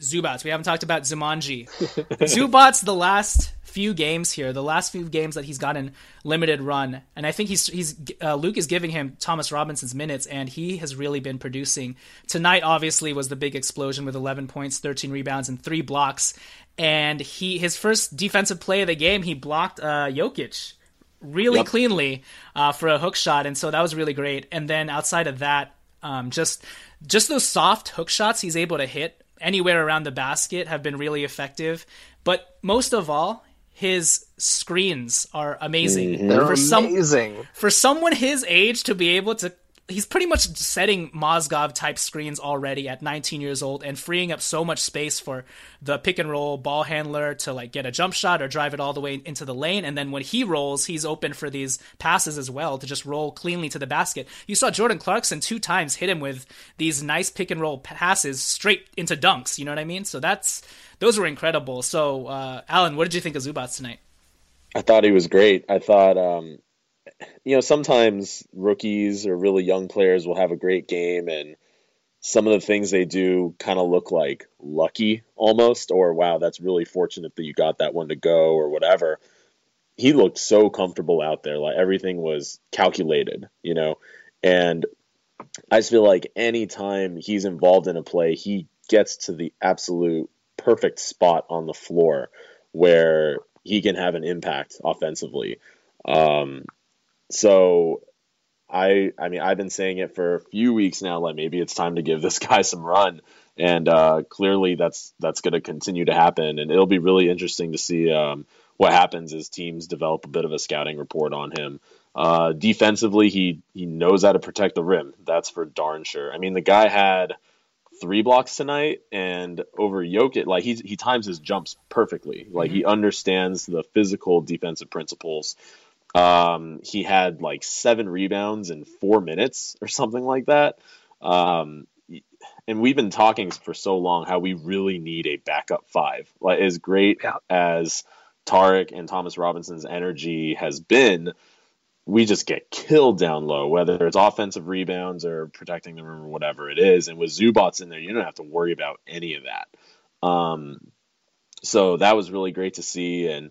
Zubac. We haven't talked about Zumanji. Zubac, the last few games here, the last few games that he's gotten limited run, and I think he's he's uh, Luke is giving him Thomas Robinson's minutes, and he has really been producing. Tonight, obviously, was the big explosion with 11 points, 13 rebounds, and three blocks. And he his first defensive play of the game, he blocked uh, Jokic really Yep. cleanly uh, for a hook shot, and so that was really great. And then outside of that, um, just just those soft hook shots he's able to hit anywhere around the basket have been really effective. But most of all, his screens are amazing. Mhm. They're for some- for someone his age to be able to he's pretty much setting Mozgov type screens already at 19 years old and freeing up so much space for the pick and roll ball handler to like get a jump shot or drive it all the way into the lane and then when he rolls he's open for these passes as well to just roll cleanly to the basket. You saw Jordan Clarkson two times hit him with these nice pick and roll passes straight into dunks, you know what I mean? So that's those were incredible. So uh Alan, what did you think of Zubac tonight? I thought he was great. I thought, um, you know, sometimes rookies or really young players will have a great game, and some of the things they do kind of look like lucky almost, or wow, that's really fortunate that you got that one to go, or whatever. He looked so comfortable out there, like everything was calculated, you know, and I just feel like anytime he's involved in a play, he gets to the absolute perfect spot on the floor where he can have an impact offensively. Um, so I I mean I've been saying it for a few weeks now. Like maybe it's time to give this guy some run, and uh, clearly that's that's going to continue to happen. And it'll be really interesting to see um, what happens as teams develop a bit of a scouting report on him. Uh, defensively, he he knows how to protect the rim. That's for darn sure. I mean, the guy had three blocks tonight, and over Jokic, like he he times his jumps perfectly. Like mm-hmm. he understands the physical defensive principles. Um, he had like seven rebounds in four minutes or something like that. Um, and we've been talking for so long how we really need a backup five. Like as great yeah. as Tarik and Thomas Robinson's energy has been, we just get killed down low, whether it's offensive rebounds or protecting the rim or whatever it is. And with Zubac in there, you don't have to worry about any of that. Um, so that was really great to see. And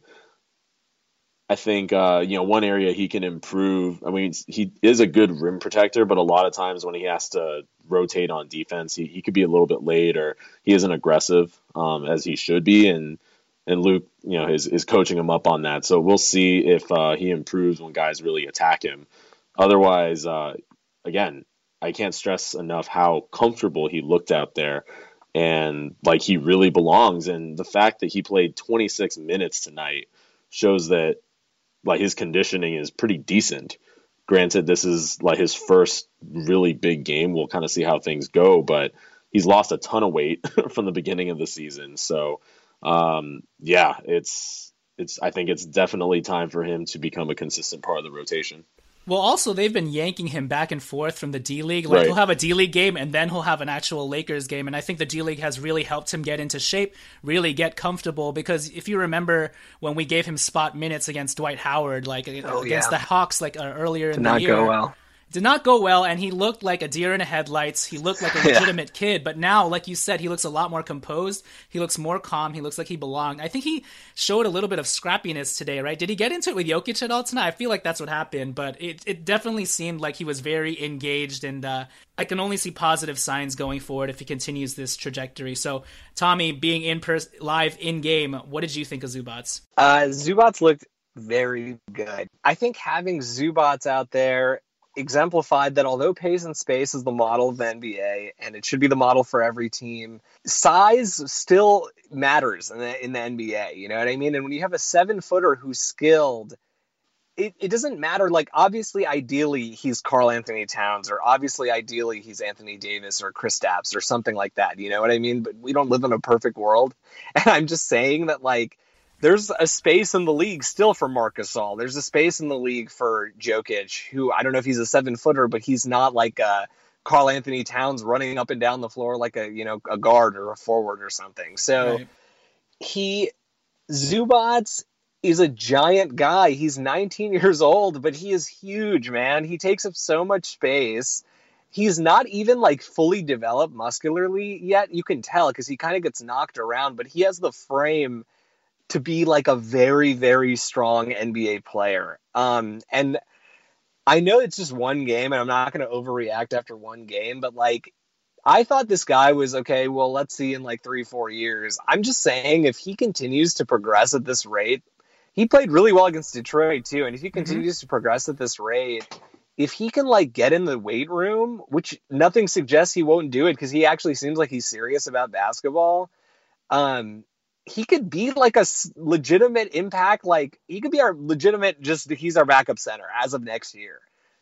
I think uh, you know one area he can improve. I mean, he is a good rim protector, but a lot of times when he has to rotate on defense, he, he could be a little bit late or he isn't aggressive um, as he should be. And and Luke, you know, is is coaching him up on that. So we'll see if uh, he improves when guys really attack him. Otherwise, uh, again, I can't stress enough how comfortable he looked out there and like he really belongs. And the fact that he played 26 minutes tonight shows that like his conditioning is pretty decent. Granted, this is like his first really big game. We'll kind of see how things go, but he's lost a ton of weight from the beginning of the season. So, um, yeah, it's it's. I think it's definitely time for him to become a consistent part of the rotation. Well, also they've been yanking him back and forth from the D League. Like right. he'll have a D League game and then he'll have an actual Lakers game, and I think the D League has really helped him get into shape, really get comfortable. Because if you remember when we gave him spot minutes against Dwight Howard, like oh, against yeah. the Hawks, like uh, earlier Did in the year, not go well did not go well, and he looked like a deer in the headlights. He looked like a legitimate yeah. kid, but now, like you said, he looks a lot more composed. He looks more calm. He looks like he belonged. I think he showed a little bit of scrappiness today, right? Did he get into it with Jokic at all tonight? I feel like that's what happened, but it, it definitely seemed like he was very engaged, and uh, I can only see positive signs going forward if he continues this trajectory. So, Tommy, being in pers- live in game, what did you think of Zubac? Uh, Zubac looked very good. I think having Zubac out there exemplified that although pace and space is the model of the NBA and it should be the model for every team, size still matters in the, in the NBA. You know what I mean? And when you have a seven footer who's skilled, it, it doesn't matter. Like, obviously, ideally, he's Karl-Anthony Towns, or obviously, ideally, he's Anthony Davis or Chris Kristaps or something like that. You know what I mean? But we don't live in a perfect world. And I'm just saying that, like, there's a space in the league still for Marc Gasol. There's a space in the league for Jokic, who I don't know if he's a seven footer, but he's not like uh, a Karl-Anthony Towns running up and down the floor like a you know a guard or a forward or something. So right. he Zubac is a giant guy. He's 19 years old, but he is huge, man. He takes up so much space. He's not even like fully developed muscularly yet. You can tell because he kind of gets knocked around, but he has the frame to be like a very very strong NBA player. Um, and I know it's just one game, and I'm not going to overreact after one game, but like I thought this guy was okay. Well, let's see in like three four years. I'm just saying if he continues to progress at this rate, he played really well against Detroit too, and if he mm-hmm. continues mm-hmm. to progress at this rate. If he can like get in the weight room, which nothing suggests he won't do it because he actually seems like he's serious about basketball, um, he could be like a legitimate impact. Like he could be our legitimate, just he's our backup center as of next year,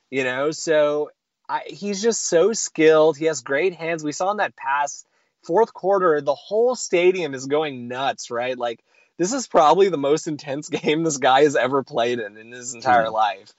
you know? So I, he's just so skilled. He has great hands. We saw in that pass fourth quarter, the whole stadium is going nuts, right? Like this is probably the most intense game this guy has ever played in in his entire mm-hmm. life.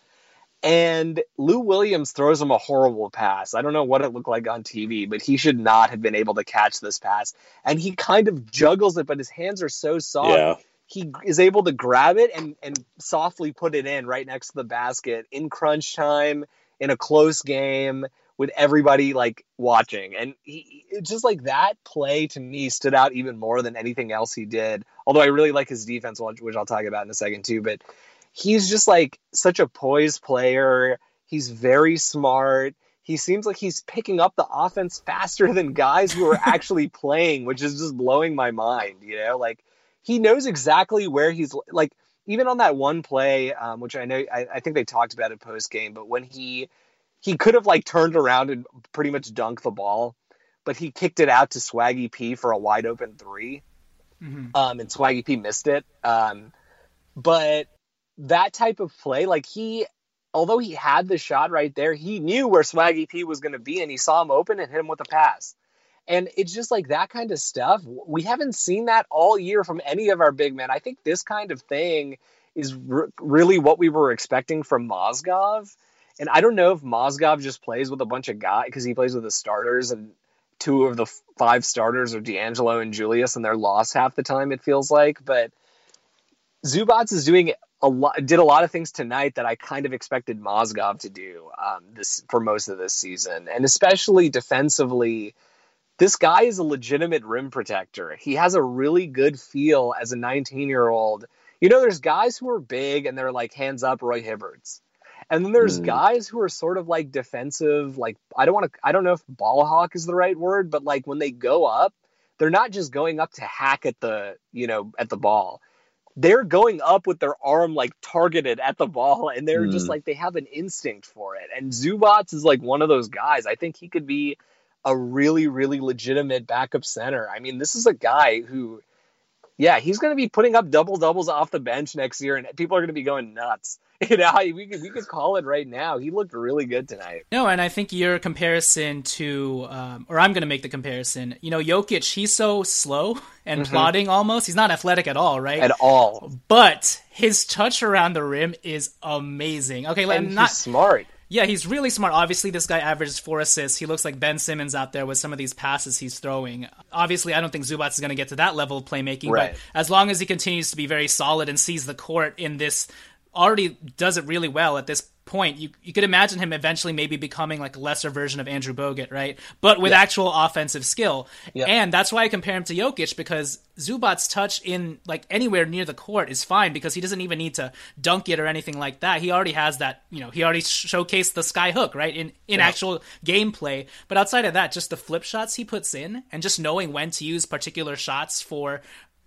And Lou Williams throws him a horrible pass. I don't know what it looked like on TV, but he should not have been able to catch this pass. And he kind of juggles it, but his hands are so soft. Yeah. He is able to grab it and, and softly put it in right next to the basket in crunch time in a close game with everybody like watching. And he just like that play to me stood out even more than anything else he did. Although I really like his defense, which I'll talk about in a second too. But he's just like such a poised player. He's very smart. He seems like he's picking up the offense faster than guys who are actually playing, which is just blowing my mind, you know? Like he knows exactly where he's like even on that one play, um, which I know I, I think they talked about it post game, but when he he could have like turned around and pretty much dunked the ball, but he kicked it out to Swaggy P for a wide open 3 Mhm. um, and Swaggy P missed it. Um, but that type of play, like he, although he had the shot right there, he knew where Swaggy P was going to be, and he saw him open and hit him with a pass. And it's just like that kind of stuff. We haven't seen that all year from any of our big men. I think this kind of thing is r- really what we were expecting from Mozgov. And I don't know if Mozgov just plays with a bunch of guys because he plays with the starters and two of the five starters are D'Angelo and Julius, and they're lost half the time. It feels like, but Zubac is doing a lot, did a lot of things tonight that I kind of expected Mozgov to do um, this for most of this season, and especially defensively. This guy is a legitimate rim protector. He has a really good feel as a 19 year old. You know, there's guys who are big and they're like hands up Roy Hibberts. And then there's Mm. guys who are sort of like defensive, like I don't want to I don't know if ball hawk is the right word, but like when they go up, they're not just going up to hack at the, you know, at the ball. They're going up with their arm like targeted at the ball and they're just Mm. like they have an instinct for it. And Zubac is like one of those guys. I think he could be a really, really legitimate backup center. I mean, this is a guy who, yeah, he's going to be putting up double doubles off the bench next year, and people are going to be going nuts. You know, we could we could call it right now. He looked really good tonight. No, and I think your comparison to, um, or I'm going to make the comparison. You know, Jokic, he's so slow and Mhm. plodding almost. He's not athletic at all, right? At all. But his touch around the rim is amazing. Okay, like, And he's not smart. Yeah, he's really smart. Obviously, this guy averages four assists. He looks like Ben Simmons out there with some of these passes he's throwing. Obviously, I don't think Zubac is going to get to that level of playmaking, Right. but as long as he continues to be very solid and sees the court in this, already does it really well at this point. You you could imagine him eventually maybe becoming like a lesser version of Andrew Bogut, right? But with Yeah. actual offensive skill. Yeah. And that's why I compare him to Jokic because Zubac's touch in like anywhere near the court is fine because he doesn't even need to dunk it or anything like that. He already has that, you know, he already showcased the sky hook, right? In in Yeah. actual gameplay. But outside of that, just the flip shots he puts in and just knowing when to use particular shots for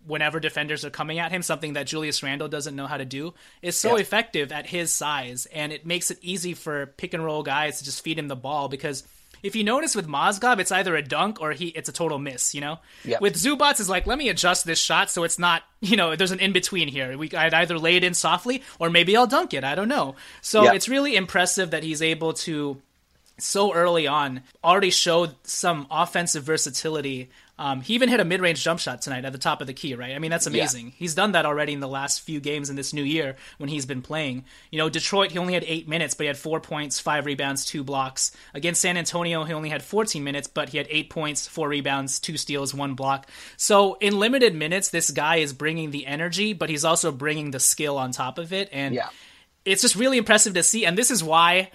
whenever defenders are coming at him, something that Julius Randle doesn't know how to do, is so Yeah. effective at his size, and it makes it easy for pick and roll guys to just feed him the ball because. If you notice with Mozgov, it's either a dunk or he it's a total miss, you know? Yep. With Zubac is like, let me adjust this shot so it's not, you know, there's an in between here. We I'd either lay it in softly or maybe I'll dunk it. I don't know. So Yeah. it's really impressive that he's able to so early on already showed some offensive versatility. Um, he even hit a mid-range jump shot tonight at the top of the key, right? I mean, that's Yeah. amazing. He's done that already in the last few games in this new year when he's been playing. You know, Detroit, he only had eight minutes, but he had four points, five rebounds, two blocks. Against San Antonio, he only had 14 minutes, but he had eight points, four rebounds, two steals, one block. So in limited minutes, this guy is bringing the energy, but he's also bringing the skill on top of it. And Yeah. it's just really impressive to see. And this is why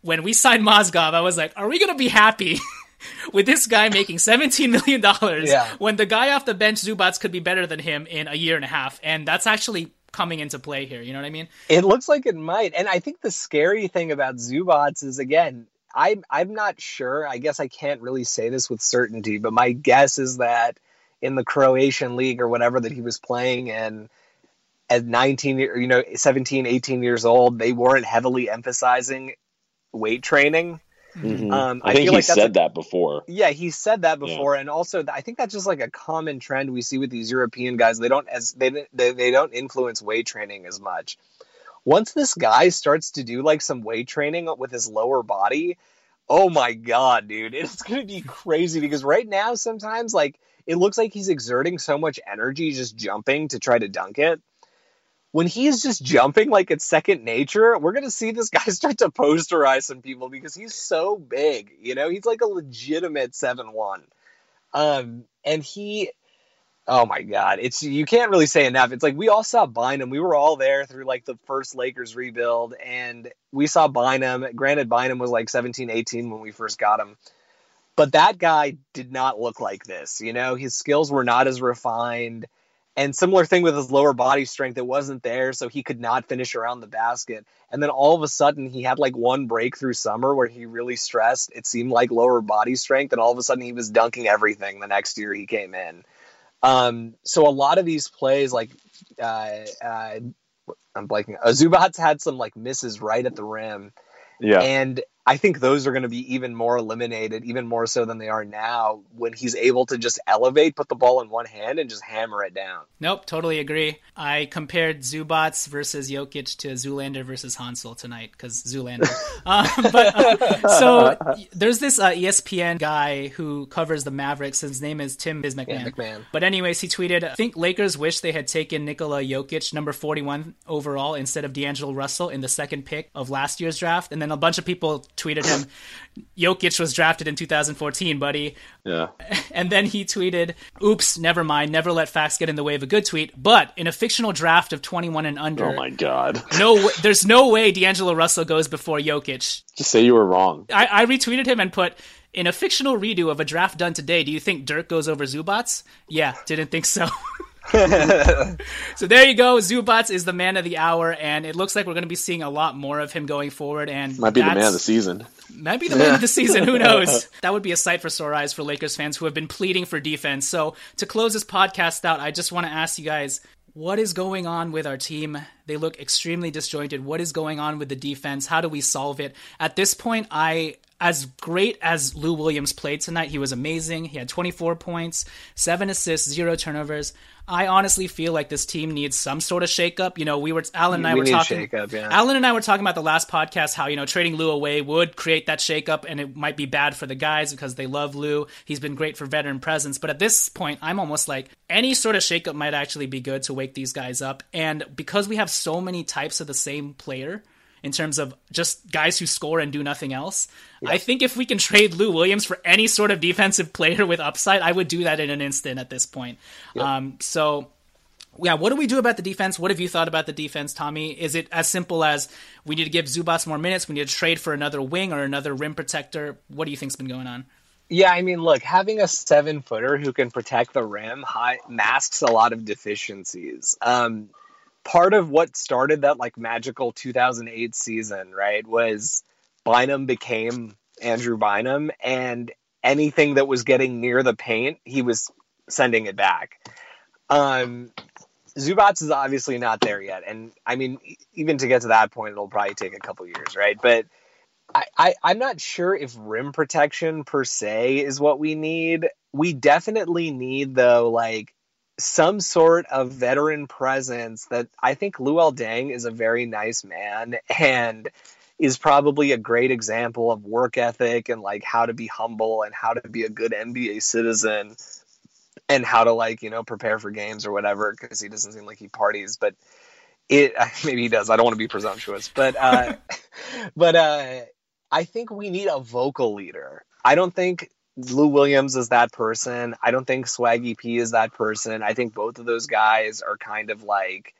when we signed Mozgov, I was like, are we going to be happy with this guy making $17 million Yeah. when the guy off the bench, Zubac, could be better than him in a year and a half? And that's actually coming into play here. You know what I mean? It looks like it might. And I think the scary thing about Zubac is again, I'm I'm not sure. I guess I can't really say this with certainty, but my guess is that in the Croatian league or whatever that he was playing in at 19 you know 17 18 years old they weren't heavily emphasizing weight training Mhm. um, I, think feel he like said a- that before. yeah, he said that before, and also I think that's just like a common trend we see with these European guys. They don't as they they, they don't influence weight training as much. Once this guy starts to do like some weight training with his lower body, oh my god, dude, it's gonna be crazy because right now sometimes like it looks like he's exerting so much energy just jumping to try to dunk it. When he's just jumping like it's second nature, we're gonna see this guy start to posterize some people because he's so big. You know, he's like a legitimate seven one. Um, and he, oh my god, it's you can't really say enough. It's like we all saw Bynum. We were all there through like the first Lakers rebuild, and we saw Bynum. Granted, Bynum was like 17, 18 when we first got him. But that guy did not look like this. You know, his skills were not as refined. And similar thing with his lower body strength, it wasn't there, so he could not finish around the basket. And then all of a sudden, he had like one breakthrough summer where he really stressed. It seemed like lower body strength, and all of a sudden, he was dunking everything the next year he came in. Um, so a lot of these plays, like uh, uh, I'm blanking. Uh, Zubac had some like misses right at the rim. Yeah. And I think those are going to be even more eliminated, even more so than they are now, when he's able to just elevate, put the ball in one hand, and just hammer it down. Nope, totally agree. I compared Zubac versus Jokic to Zoolander versus Hansel tonight because Zoolander. um, but uh, so there's this uh, ESPN guy who covers the Mavericks. His name is Tim Biz MacMahon. Yeah, MacMahon. But anyways, he tweeted, "I think Lakers wish they had taken Nikola Jokic, number 41 overall, instead of D'Angelo Russell in the second pick of last year's draft." And then a bunch of people tweeted him, Jokic was drafted in 2014, buddy. Yeah. And then he tweeted, Oops, never mind. Never let facts get in the way of a good tweet. But in a fictional draft of 21 and under. Oh my God. No, there's no way D'Angelo Russell goes before Jokic. Just say you were wrong. I, I retweeted him and put, in a fictional redo of a draft done today, do you think Dirk goes over Zubac? Yeah, didn't think so. so there you go. Zubac is the man of the hour, and it looks like we're going to be seeing a lot more of him going forward. And might be the man of the season. Might be the man of the season. Who knows? That would be a sight for sore eyes for Lakers fans who have been pleading for defense. So to close this podcast out, I just want to ask you guys. What is going on with our team? They look extremely disjointed. What is going on with the defense? How do we solve it? At this point, I as great as Lou Williams played tonight, he was amazing. He had 24 points, seven assists, zero turnovers. I honestly feel like this team needs some sort of shakeup. You know, we were Alan and I We were talking. shakeup, yeah. Alan and I were talking about the last podcast how you know trading Lou away would create that shakeup, and it might be bad for the guys because they love Lou. He's been great for veteran presence, but at this point, I'm almost like any sort of shakeup might actually be good to wake these guys up. And because we have so many types of the same player in terms of just guys who score and do nothing else. I think if we can trade Lou Williams for any sort of defensive player with upside, I would do that in an instant at this point. Um, so, yeah, what do we do about the defense? What have you thought about the defense, Tommy? Is it as simple as we need to give Zubac more minutes? We need to trade for another wing or another rim protector? What do you think's been going on? Yeah, I mean, look, having a seven footer who can protect the rim high, masks a lot of deficiencies. Um, part of what started that like magical 2008 season, right, was Bynum became Andrew Bynum, and anything that was getting near the paint, he was sending it back. Um, Zubac is obviously not there yet, and I mean, even to get to that point, it'll probably take a couple years, right? But I, I, I'm not sure if rim protection per se is what we need. We definitely need though, like some sort of veteran presence that I think Luol Deng is a very nice man and is probably a great example of work ethic and like how to be humble and how to be a good NBA citizen and how to like, you know, prepare for games or whatever because he doesn't seem like he parties, but it maybe he does. I don't want to be presumptuous, but uh but uh I think we need a vocal leader. I don't think Lou Williams is that person. I don't think Swaggy P is that person. I think both of those guys are kind of like,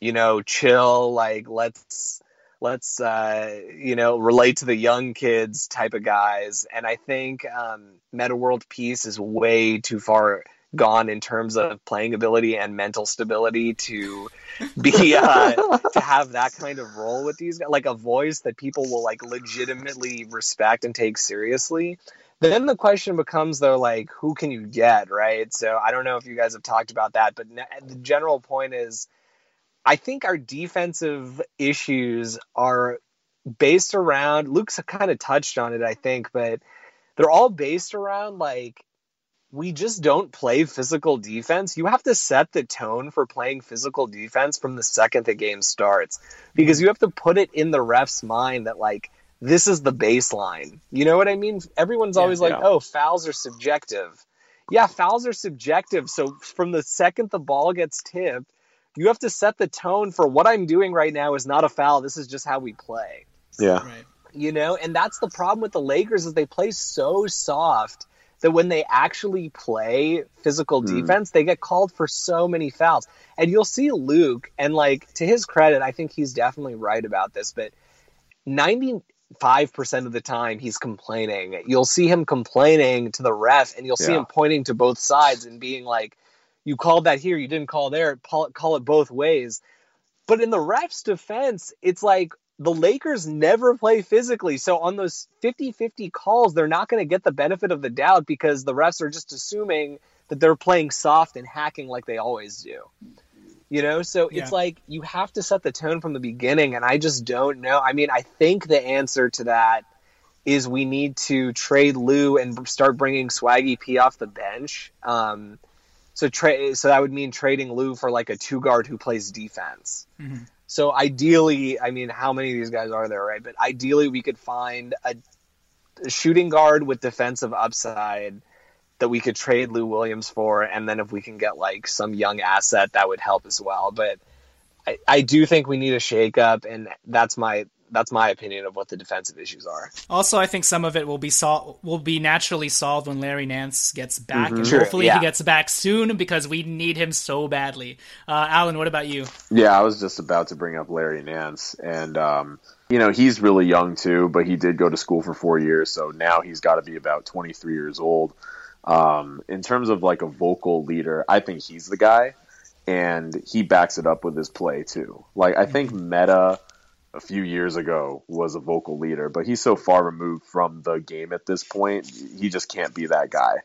you know, chill, like let's let's uh, you know relate to the young kids type of guys. And I think um, Metta World Peace is way too far gone in terms of playing ability and mental stability to be uh, to have that kind of role with these guys, like a voice that people will like legitimately respect and take seriously. Then the question becomes though, like who can you get, right? So I don't know if you guys have talked about that, but the general point is, I think our defensive issues are based around. Luke's kind of touched on it, I think, but they're all based around like we just don't play physical defense. You have to set the tone for playing physical defense from the second the game starts because you have to put it in the ref's mind that like this is the baseline. You know what I mean? Everyone's always like, yeah. "Oh, fouls are subjective." Yeah, fouls are subjective. So from the second the ball gets tipped, you have to set the tone for what I'm doing right now is not a foul. This is just how we play Yeah. you know and that's the problem with the lakers is they play so soft that when they actually play physical Hmm. defense they get called for so many fouls and you'll see luke and like to his credit i think he's definitely right about this but 95% of the time he's complaining you'll see him complaining to the ref and you'll see Yeah. him pointing to both sides and being like you called that here you didn't call there call it, call it both ways but in the ref's defense, it's like the Lakers never play physically. So on those 50 50 calls, they're not going to get the benefit of the doubt because the refs are just assuming that they're playing soft and hacking like they always do. You know, so Yeah. it's like you have to set the tone from the beginning, and I just don't know. I mean, I think the answer to that is we need to trade Lou and start bringing Swaggy P off the bench. Um, so tra- so that would mean trading Lou for like a two guard who plays defense. Mhm. So ideally, I mean, how many of these guys are there, right? But ideally, we could find a, a shooting guard with defensive upside that we could trade Lou Williams for, and then if we can get like some young asset, that would help as well. But I, I do think we need a shakeup, and that's my that's my opinion of what the defensive issues are. Also, I think some of it will be sol- will be naturally solved when Larry Nance gets back, Mhm. and True, hopefully yeah. he gets back soon because we need him so badly. Uh, Alan, what about you? Yeah, I was just about to bring up Larry Nance, and um, you know he's really young too, but he did go to school for four years, so now he's got to be about 23 years old. Um, in terms of like a vocal leader, I think he's the guy, and he backs it up with his play too. Like I think Metta a few years ago was a vocal leader, but he's so far removed from the game at this point, he just can't be that guy.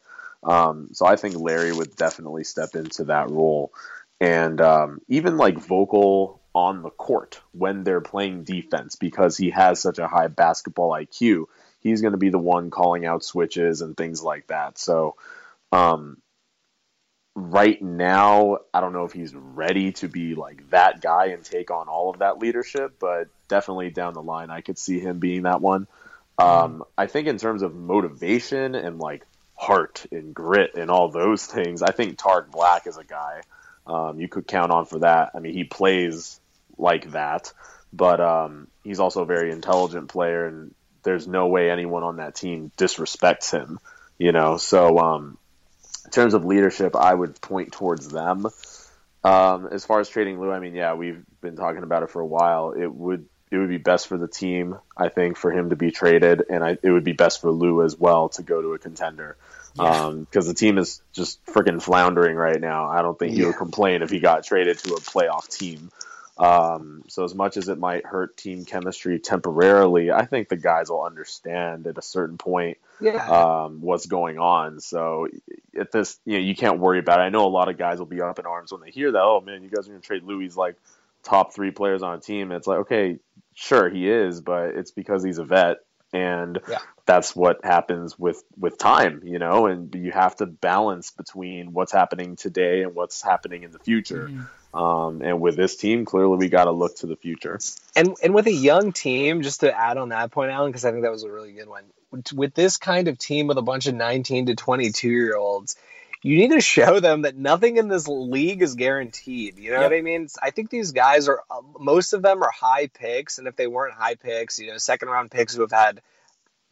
Um, so I think Larry would definitely step into that role, and um, even like vocal on the court when they're playing defense because he has such a high basketball IQ. He's going to be the one calling out switches and things like that. So, um, right now, I don't know if he's ready to be like that guy and take on all of that leadership, but definitely down the line, I could see him being that one. Um, I think in terms of motivation and like heart and grit and all those things, I think Tarik Black is a guy um, you could count on for that. I mean, he plays like that, but um, he's also a very intelligent player, and there's no way anyone on that team disrespects him. You know, so um, in terms of leadership, I would point towards them. Um, as far as trading Lou, I mean, yeah, we've been talking about it for a while. It would it would be best for the team, I think, for him to be traded, and I, it would be best for Lou as well to go to a contender because the team is just freaking floundering right now. I don't think he would complain if he got traded to a playoff team. Um, so as much as it might hurt team chemistry temporarily, I think the guys will understand at a certain point Yeah. um, what's going on. So at this, you know, you can't worry about it. I know a lot of guys will be up in arms when they hear that. Oh man, you guys are going to trade Louis like top three players on a team. It's like okay, sure he is, but it's because he's a vet, and Yeah. that's what happens with with time, you know. And you have to balance between what's happening today and what's happening in the future. Um, and with this team, clearly we got to look to the future. and and with a young team, just to add on that point, Alan, because I think that was a really good one. With- With this kind of team with a bunch of 19 to 22 year olds, you need to show them that nothing in this league is guaranteed. You know Yep. what I mean? I think these guys are uh, most of them are high picks, and if they weren't high picks, you know, second round picks who have had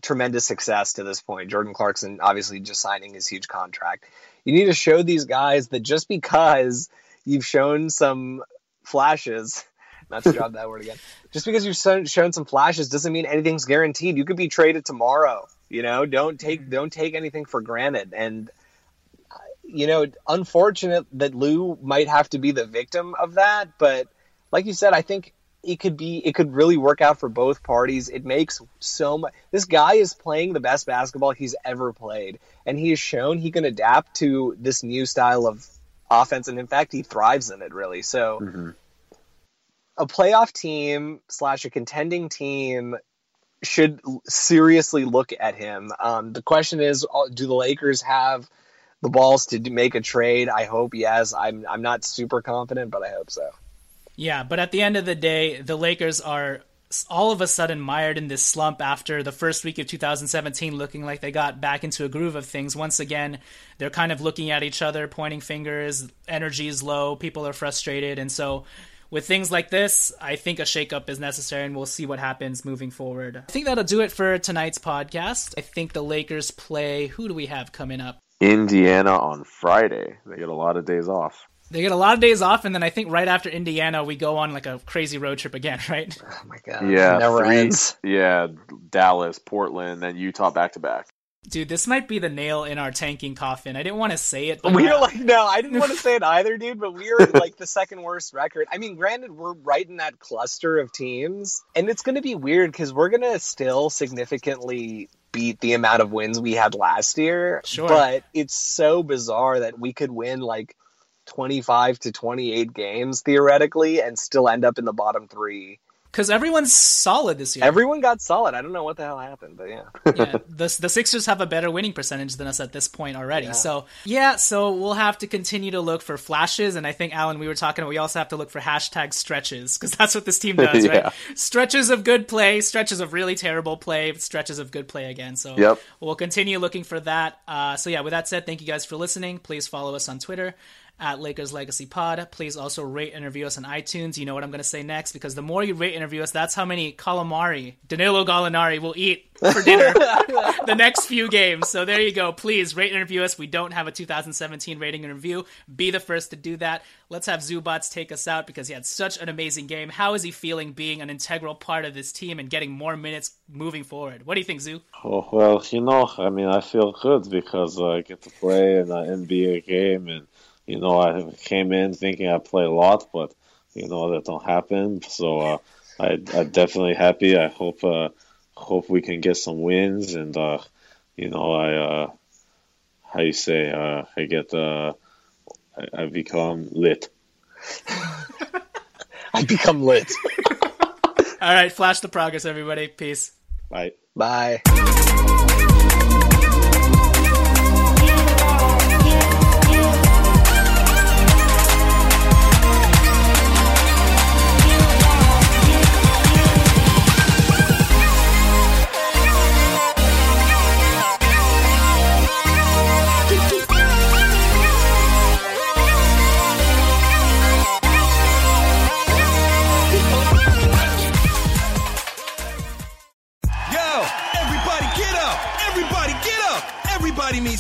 tremendous success to this point. Jordan Clarkson obviously just signing his huge contract. You need to show these guys that just because you've shown some flashes, not to drop that word again, just because you've shown, shown some flashes doesn't mean anything's guaranteed. You could be traded tomorrow. You know, don't take mm-hmm. don't take anything for granted. And you know, unfortunate that Lou might have to be the victim of that, but like you said, I think it could be it could really work out for both parties. It makes so much. This guy is playing the best basketball he's ever played, and he has shown he can adapt to this new style of offense, and in fact, he thrives in it. Really, so a playoff team slash a contending team should seriously look at him. Um, the question is, uh, do the Lakers have the balls to make a trade? I hope yes. I'm I'm not super confident, but I hope so. Yeah, but at the end of the day, the Lakers are s- all of a sudden mired in this slump after the first week of 2017 looking like they got back into a groove of things. Once again, they're kind of looking at each other, pointing fingers, energy is low, people are frustrated, and so with things like this, I think a shakeup is necessary and we'll see what happens moving forward. I think that'll do it for tonight's podcast. I think the Lakers play who do we have coming up? Indiana on Friday. They get a lot of days off. They get a lot of days off, and then I think right after Indiana, we go on like a crazy road trip again, right? Oh my god, yeah, never three- ends. Yeah, Dallas, Portland, then Utah back to back. Dude, this might be the nail in our tanking coffin. I didn't want to say it, but We are like no, I didn't want to say it either, dude. But we are like the second worst record. I mean, granted, we're right in that cluster of teams, and it's going to be weird because we're going to still significantly beat the amount of wins we had last year. Sure. But it's so bizarre that we could win like 25 to 28 games theoretically and still end up in the bottom three. Because everyone's solid this year. Everyone got solid. I don't know what the hell happened, but yeah. yeah, the the Sixers have a better winning percentage than us at this point already. Yeah. So yeah, so we'll have to continue to look for flashes, and I think Alan, we were talking. We also have to look for hashtag stretches because that's what this team does, Yeah. right? Stretches of good play, stretches of really terrible play, stretches of good play again. So Yep. we'll continue looking for that. Uh, so yeah, with that said, thank you guys for listening. Please follow us on Twitter at Lakers Legacy Pod. Please also rate and review us on iTunes. You know what I'm going to say next because the more you rate and review us, that's how many calamari Danilo Gallinari will eat for dinner the next few games. So there you go. Please rate and review us. We don't have a 2017 rating and review. Be the first to do that. Let's have Zubac take us out because he had such an amazing game. How is he feeling being an integral part of this team and getting more minutes moving forward? What do you think, Zoo? Oh, well, you know, I mean, I feel good because I get to play in an NBA game, and you know, I came in thinking I'd play a lot, but you know that don't happen. So uh, I, I'm definitely happy. I hope uh, hope we can get some wins, and uh, you know, I uh, how you say, uh, I get uh, I, I become lit. I become lit. All right, flash the progress, everybody. Peace. Bye. Bye.